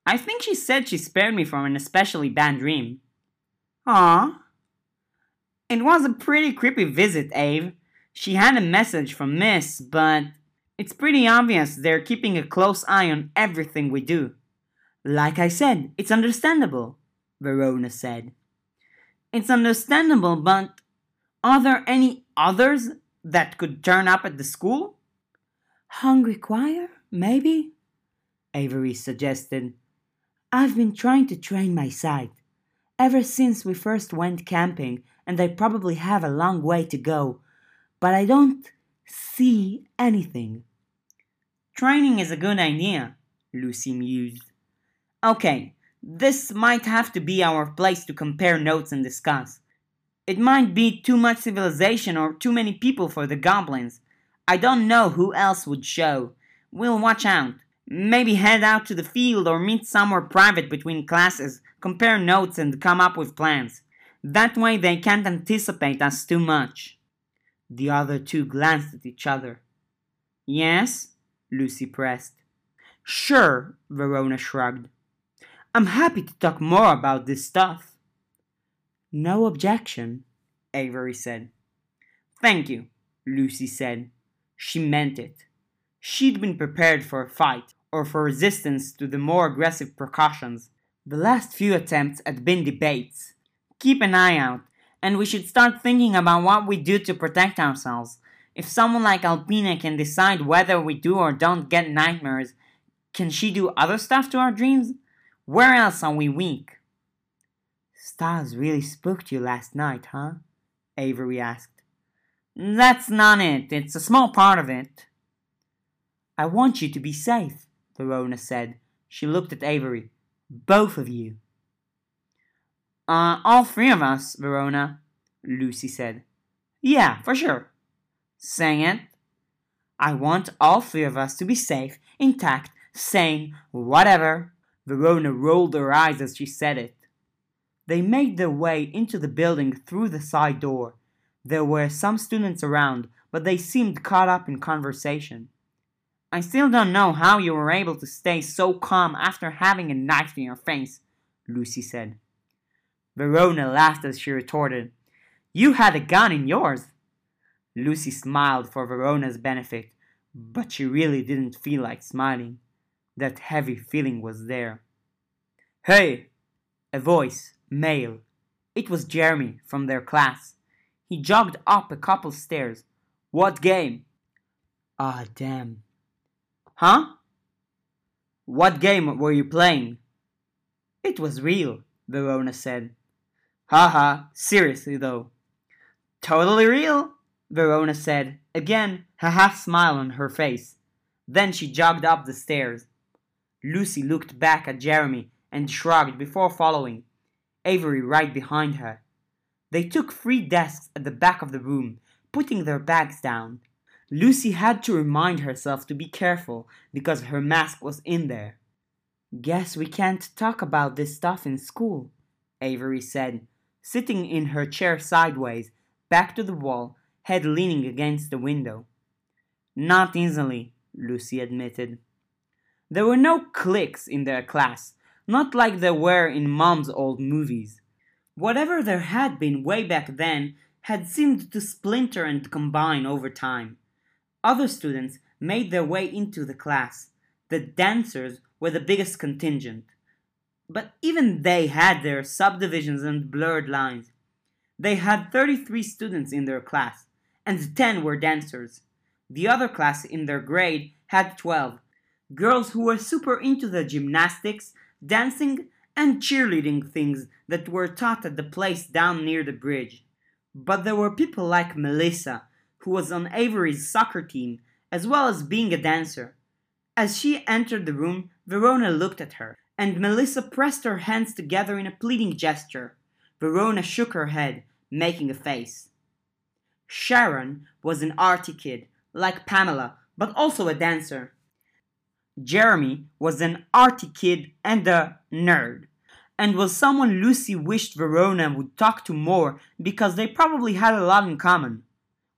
I think she said she spared me from an especially bad dream. Ah. It was a pretty creepy visit, Ave. She had a message from Miss, but it's pretty obvious they're keeping a close eye on everything we do. Like I said, it's understandable, Verona said. It's understandable, but are there any others that could turn up at the school? Hungry choir, maybe? Avery suggested. I've been trying to train my sight ever since we first went camping, and I probably have a long way to go, but I don't see anything. Training is a good idea, Lucy mused. Okay, this might have to be our place to compare notes and discuss. It might be too much civilization or too many people for the goblins. I don't know who else would show. We'll watch out. Maybe head out to the field or meet somewhere private between classes, compare notes and come up with plans. That way they can't anticipate us too much. The other two glanced at each other. Yes? Lucy pressed. Sure, Verona shrugged. I'm happy to talk more about this stuff. No objection, Avery said. Thank you, Lucy said. She meant it. She'd been prepared for a fight, or for resistance to the more aggressive precautions. The last few attempts had been debates. Keep an eye out, and we should start thinking about what we do to protect ourselves. If someone like Alpina can decide whether we do or don't get nightmares, can she do other stuff to our dreams? Where else are we weak? Stars really spooked you last night, huh? Avery asked. That's not it. It's a small part of it. I want you to be safe, Verona said. She looked at Avery. Both of you. Uh, all three of us, Verona, Lucy said. Yeah, for sure. Saying it. I want all three of us to be safe, intact, sane, whatever. Verona rolled her eyes as she said it. They made their way into the building through the side door. There were some students around, but they seemed caught up in conversation. I still don't know how you were able to stay so calm after having a knife in your face, Lucy said. Verona laughed as she retorted, You had a gun in yours. Lucy smiled for Verona's benefit, but she really didn't feel like smiling. That heavy feeling was there. Hey! A voice, male. It was Jeremy from their class. He jogged up a couple stairs. What game? Ah, damn. Huh? What game were you playing? It was real, Verona said. Haha, seriously though. Totally real, Verona said, again a half smile on her face. Then she jogged up the stairs. Lucy looked back at Jeremy and shrugged before following, Avery right behind her. They took three desks at the back of the room, putting their bags down. Lucy had to remind herself to be careful because her mask was in there. Guess we can't talk about this stuff in school, Avery said, sitting in her chair sideways, back to the wall, head leaning against the window. Not easily, Lucy admitted. There were no cliques in their class, not like there were in Mom's old movies. Whatever there had been way back then had seemed to splinter and combine over time. Other students made their way into the class. The dancers were the biggest contingent. But even they had their subdivisions and blurred lines. They had 33 students in their class, and 10 were dancers. The other class in their grade had 12 girls who were super into the gymnastics, dancing, and cheerleading things that were taught at the place down near the bridge. But there were people like Melissa, who was on Avery's soccer team, as well as being a dancer. As she entered the room, Verona looked at her and Melissa pressed her hands together in a pleading gesture. Verona shook her head, making a face. Sharon was an arty kid, like Pamela, but also a dancer. Jeremy was an arty kid and a nerd, and was someone Lucy wished Verona would talk to more because they probably had a lot in common.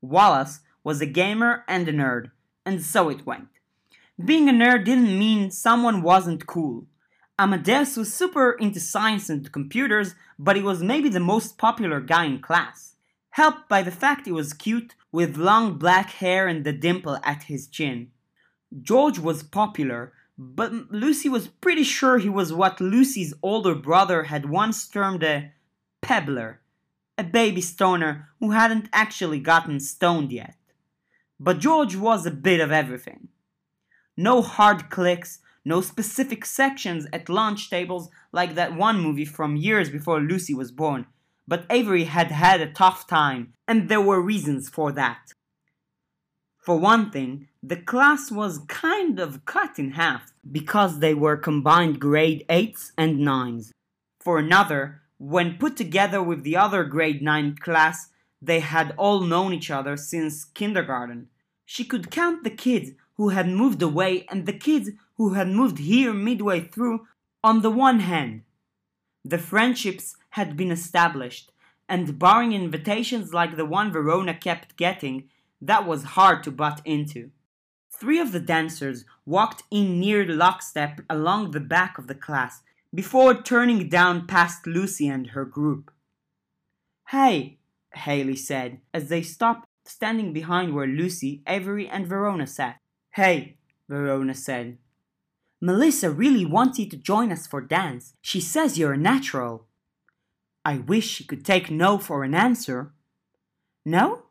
Wallace was a gamer and a nerd, and so it went. Being a nerd didn't mean someone wasn't cool. Amadeus was super into science and computers, but he was maybe the most popular guy in class, helped by the fact he was cute with long black hair and the dimple at his chin. George was popular, but Lucy was pretty sure he was what Lucy's older brother had once termed a pebbler, a baby stoner who hadn't actually gotten stoned yet. But George was a bit of everything. No hard clicks, no specific sections at lunch tables like that one movie from years before Lucy was born. But Avery had had a tough time, and there were reasons for that. For one thing, the class was kind of cut in half because they were combined grade 8s and 9s. For another, when put together with the other grade 9 class, they had all known each other since kindergarten. She could count the kids who had moved away and the kids who had moved here midway through on the one hand. The friendships had been established, and barring invitations like the one Verona kept getting, that was hard to butt into. Three of the dancers walked in near lockstep along the back of the class before turning down past Lucy and her group. Hey, Haley said as they stopped standing behind where Lucy, Avery, and Verona sat. Hey, Verona said. Melissa really wants you to join us for dance. She says you're a natural. I wish she could take no for an answer. No?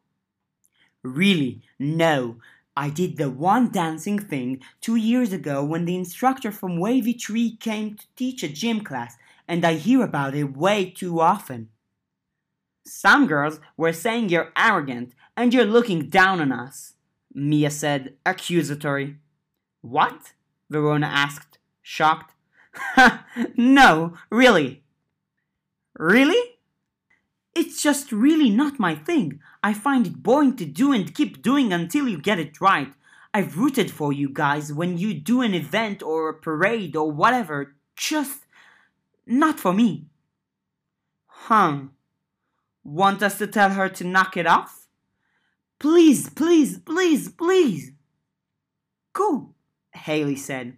Really, no. I did the one dancing thing two years ago when the instructor from Wavy Tree came to teach a gym class, and I hear about it way too often. Some girls were saying you're arrogant and you're looking down on us, Mia said, accusatory. What? Verona asked, shocked. no, really. Really? It's just really not my thing. I find it boring to do and keep doing until you get it right. I've rooted for you guys when you do an event or a parade or whatever. Just not for me. Huh. Want us to tell her to knock it off? Please, please, please, please. Cool, Haley said.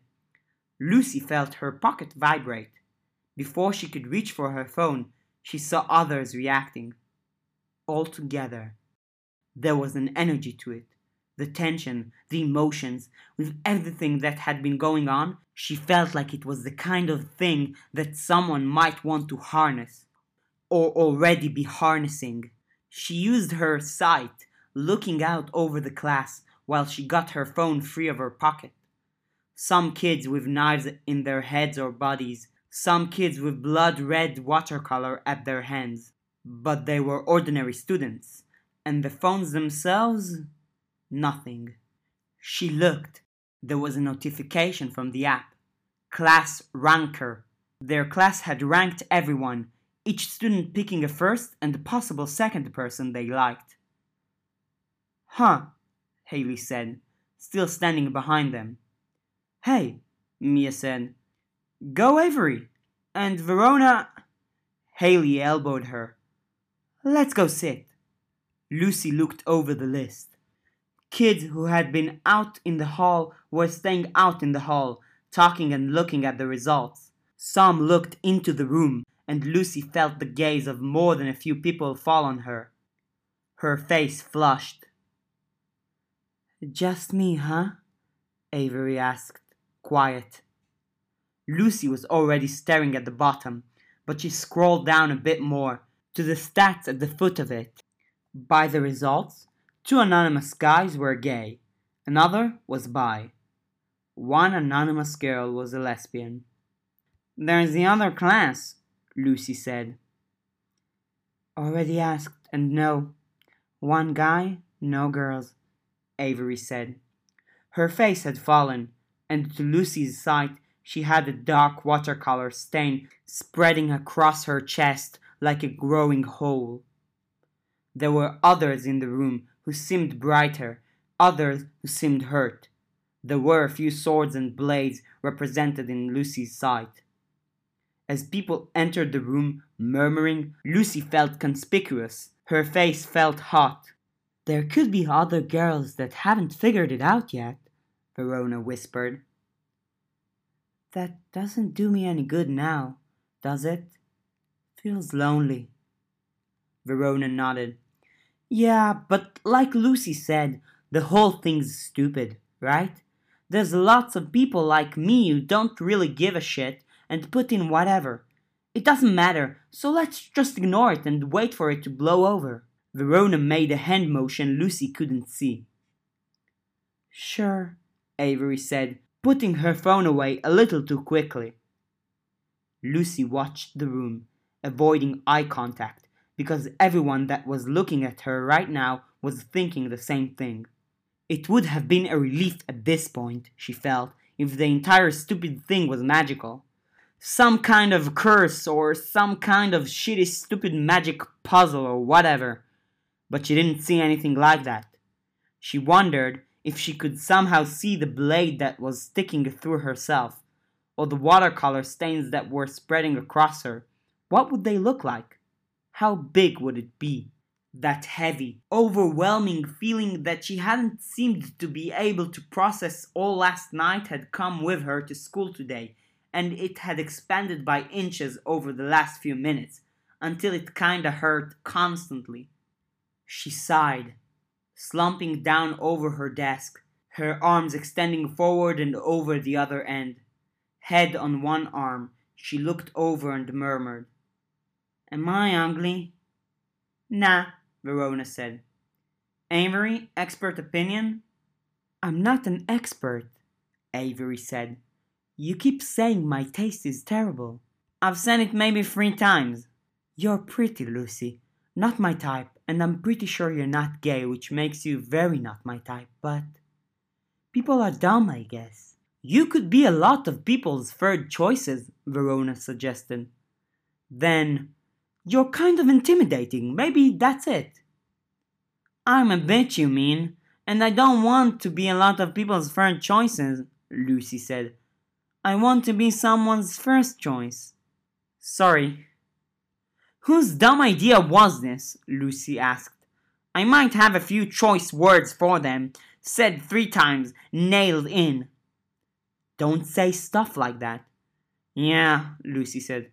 Lucy felt her pocket vibrate. Before she could reach for her phone, she saw others reacting. All together. There was an energy to it. The tension, the emotions, with everything that had been going on, she felt like it was the kind of thing that someone might want to harness, or already be harnessing. She used her sight, looking out over the class while she got her phone free of her pocket. Some kids with knives in their heads or bodies, some kids with blood red watercolor at their hands. But they were ordinary students, and the phones themselves, nothing. She looked. There was a notification from the app. Class Ranker. Their class had ranked everyone, each student picking a first and a possible second person they liked. Huh, Haley said, still standing behind them. Hey, Mia said, Go Avery! And Verona. Haley elbowed her. Let's go sit. Lucy looked over the list. Kids who had been out in the hall were staying out in the hall, talking and looking at the results. Some looked into the room, and Lucy felt the gaze of more than a few people fall on her. Her face flushed. Just me, huh? Avery asked, quiet. Lucy was already staring at the bottom, but she scrolled down a bit more to the stats at the foot of it. By the results, two anonymous guys were gay, another was bi. One anonymous girl was a lesbian. There's the other class, Lucy said. Already asked, and no. One guy, no girls, Avery said. Her face had fallen, and to Lucy's sight she had a dark watercolor stain spreading across her chest like a growing hole. There were others in the room who seemed brighter, others who seemed hurt. There were a few swords and blades represented in Lucy's sight. As people entered the room, murmuring, Lucy felt conspicuous. Her face felt hot. There could be other girls that haven't figured it out yet, Verona whispered. That doesn't do me any good now, does it? Feels lonely. Verona nodded. Yeah, but like Lucy said, the whole thing's stupid, right? There's lots of people like me who don't really give a shit and put in whatever. It doesn't matter, so let's just ignore it and wait for it to blow over. Verona made a hand motion Lucy couldn't see. Sure, Avery said, putting her phone away a little too quickly. Lucy watched the room, avoiding eye contact, because everyone that was looking at her right now was thinking the same thing. It would have been a relief at this point, she felt, if the entire stupid thing was magical some kind of curse or some kind of shitty stupid magic puzzle or whatever. But she didn't see anything like that. She wondered if she could somehow see the blade that was sticking through herself, or the watercolor stains that were spreading across her. What would they look like? How big would it be? That heavy, overwhelming feeling that she hadn't seemed to be able to process all last night had come with her to school today and it had expanded by inches over the last few minutes, until it kinda hurt constantly. She sighed, slumping down over her desk, her arms extending forward and over the other end. Head on one arm, she looked over and murmured, Am I ugly? Nah, Verona said. Avery, expert opinion? I'm not an expert, Avery said. You keep saying my taste is terrible. I've said it maybe three times. You're pretty, Lucy. Not my type, and I'm pretty sure you're not gay, which makes you very not my type, but. People are dumb, I guess. You could be a lot of people's third choices, Verona suggested. Then. You're kind of intimidating. Maybe that's it. I'm a bitch, you mean? And I don't want to be a lot of people's third choices, Lucy said. I want to be someone's first choice. Sorry. Whose dumb idea was this? Lucy asked. I might have a few choice words for them, said three times, nailed in. Don't say stuff like that. Yeah, Lucy said.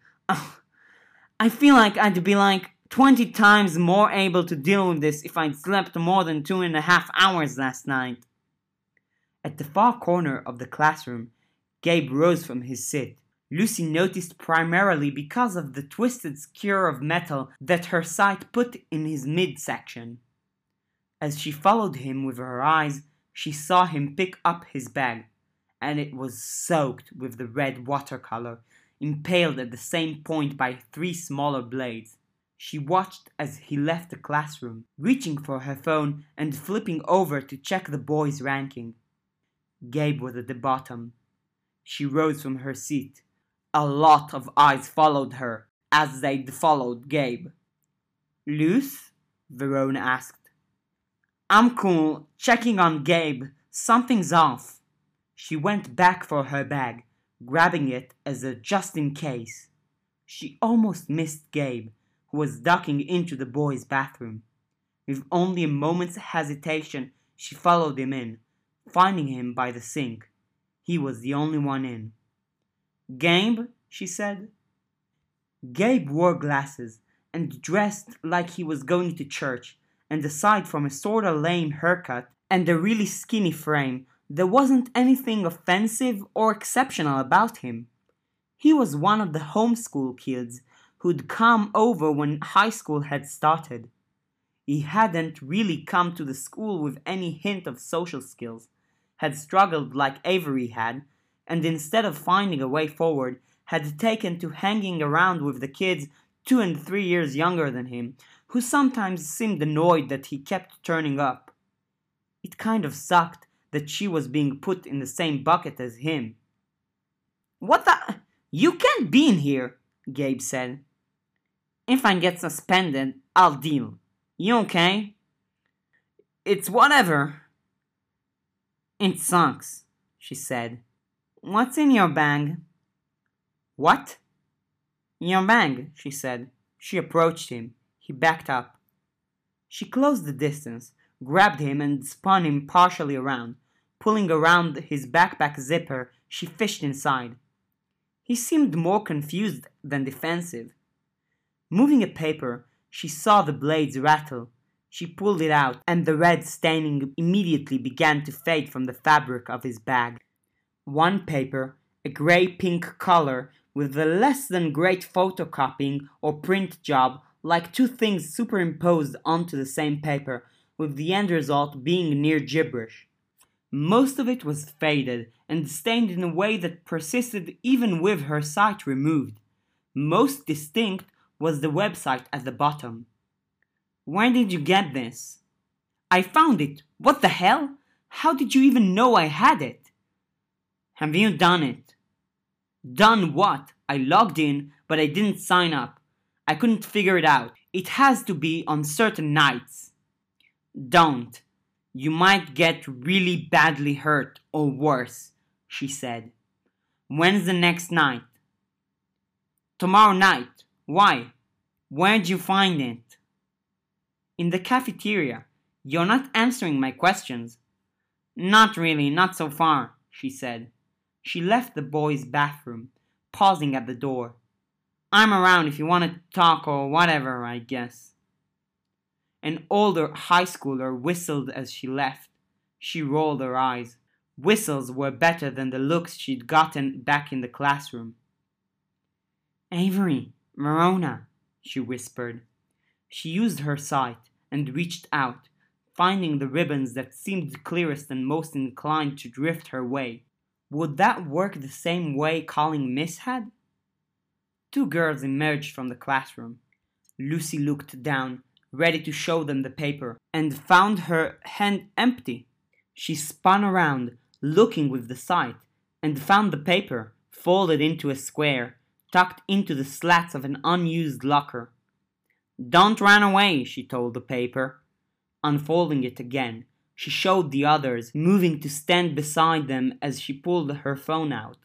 I feel like I'd be like 20 times more able to deal with this if I'd slept more than two and a half hours last night. At the far corner of the classroom, Gabe rose from his seat. Lucy noticed primarily because of the twisted skewer of metal that her sight put in his midsection. As she followed him with her eyes, she saw him pick up his bag, and it was soaked with the red watercolor, impaled at the same point by three smaller blades. She watched as he left the classroom, reaching for her phone and flipping over to check the boys' ranking. Gabe was at the bottom, she rose from her seat. A lot of eyes followed her, as they'd followed Gabe. Luce? Verona asked. I'm cool, checking on Gabe. Something's off. She went back for her bag, grabbing it as a just in case. She almost missed Gabe, who was ducking into the boys' bathroom. With only a moment's hesitation, she followed him in, finding him by the sink. He was the only one in. Gabe, she said. Gabe wore glasses and dressed like he was going to church, and aside from a sorta lame haircut and a really skinny frame, there wasn't anything offensive or exceptional about him. He was one of the homeschool kids who'd come over when high school had started. He hadn't really come to the school with any hint of social skills, had struggled like Avery had, and instead of finding a way forward, had taken to hanging around with the kids two and three years younger than him, who sometimes seemed annoyed that he kept turning up. It kind of sucked that she was being put in the same bucket as him. What the? You can't be in here, Gabe said. If I get suspended, I'll deal. You okay? It's whatever, it sucks, she said. What's in your bag? What? In Your bag, she said. She approached him. He backed up. She closed the distance, grabbed him, and spun him partially around. Pulling around his backpack zipper, she fished inside. He seemed more confused than defensive. Moving a paper, she saw the blades rattle. She pulled it out, and the red staining immediately began to fade from the fabric of his bag. One paper, a grey pink color, with a less than great photocopying or print job, like two things superimposed onto the same paper, with the end result being near gibberish. Most of it was faded and stained in a way that persisted even with her sight removed. Most distinct was the website at the bottom. Where did you get this? I found it. What the hell? How did you even know I had it? Have you done it? Done what? I logged in, but I didn't sign up. I couldn't figure it out. It has to be on certain nights. Don't. You might get really badly hurt or worse, she said. When's the next night? Tomorrow night. Why? Where'd you find it? In the cafeteria. You're not answering my questions. Not really, not so far, she said. She left the boys' bathroom, pausing at the door. I'm around if you want to talk or whatever, I guess. An older high schooler whistled as she left. She rolled her eyes. Whistles were better than the looks she'd gotten back in the classroom. Avery, Verona, she whispered. She used her sight and reached out, finding the ribbons that seemed clearest and most inclined to drift her way. Would that work the same way calling Miss had? Two girls emerged from the classroom. Lucy looked down ready to show them the paper, and found her hand empty. She spun around, looking with the sight, and found the paper folded into a square, tucked into the slats of an unused locker. Don't run away, she told the paper. Unfolding it again, she showed the others, moving to stand beside them as she pulled her phone out.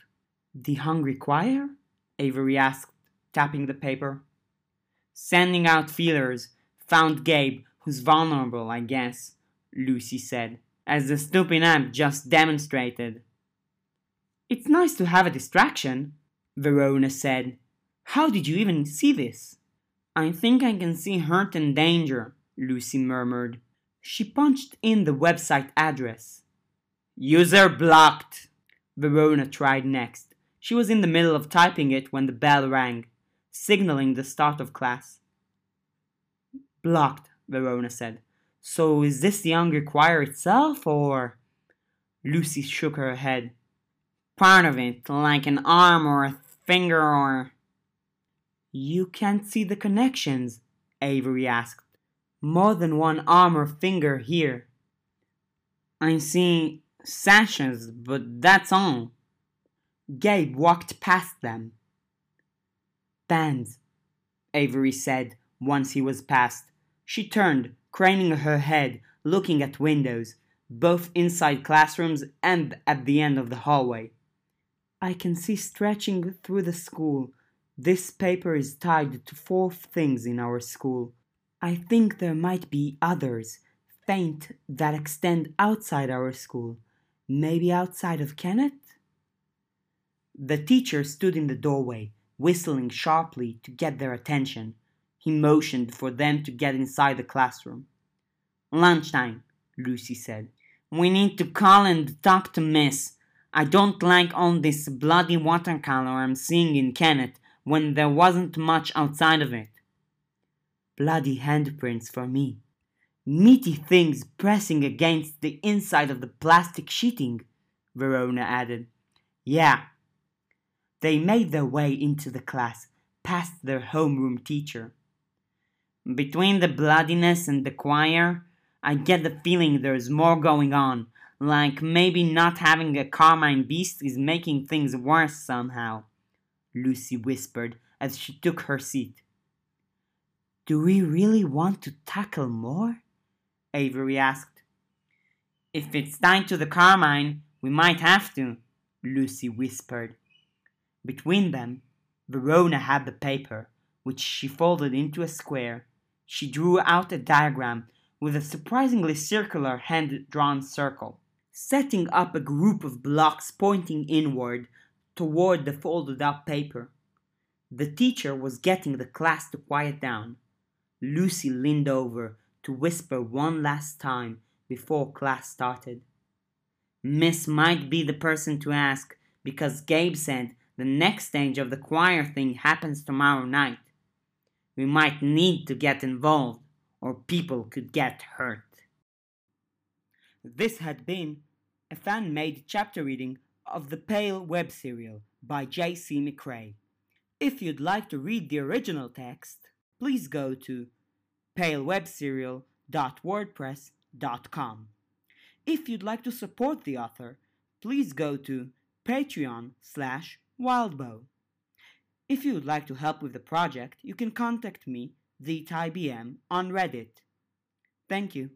The hungry choir? Avery asked, tapping the paper. Sending out feelers, Found Gabe, who's vulnerable, I guess, Lucy said, as the stupid amp just demonstrated. It's nice to have a distraction, Verona said. How did you even see this? I think I can see hurt and danger, Lucy murmured. She punched in the website address. User blocked, Verona tried next. She was in the middle of typing it when the bell rang, signaling the start of class. Blocked, Verona said. So is this the hungry choir itself, or? Lucy shook her head. Part of it, like an arm or a finger or. You can't see the connections, Avery asked. More than one arm or finger here. I see sashes, but that's all. Gabe walked past them. Bands, Avery said once he was past. She turned, craning her head, looking at windows, both inside classrooms and at the end of the hallway. I can see stretching through the school. This paper is tied to four things in our school. I think there might be others, faint, that extend outside our school, maybe outside of Kennett? The teacher stood in the doorway, whistling sharply to get their attention. He motioned for them to get inside the classroom. Lunchtime, Lucy said. We need to call and talk to Miss. I don't like all this bloody watercolor I'm seeing in Kennett when there wasn't much outside of it. Bloody handprints for me. Meaty things pressing against the inside of the plastic sheeting, Verona added. Yeah. They made their way into the class, past their homeroom teacher. Between the bloodiness and the choir, I get the feeling there's more going on, like maybe not having a carmine beast is making things worse somehow, Lucy whispered as she took her seat. Do we really want to tackle more? Avery asked. If it's tied to the carmine, we might have to, Lucy whispered. Between them, Verona had the paper, which she folded into a square she drew out a diagram with a surprisingly circular hand-drawn circle, setting up a group of blocks pointing inward toward the folded up paper. The teacher was getting the class to quiet down. Lucy leaned over to whisper one last time before class started. Miss might be the person to ask because Gabe said the next stage of the choir thing happens tomorrow night. We might need to get involved or people could get hurt. This had been a fan made chapter reading of the Pale web serial by J.C. McCrae. If you'd like to read the original text, please go to palewebserial.wordpress.com. If you'd like to support the author, please go to patreon slash wildbow. If you would like to help with the project, you can contact me, TheItayBM, on Reddit. Thank you.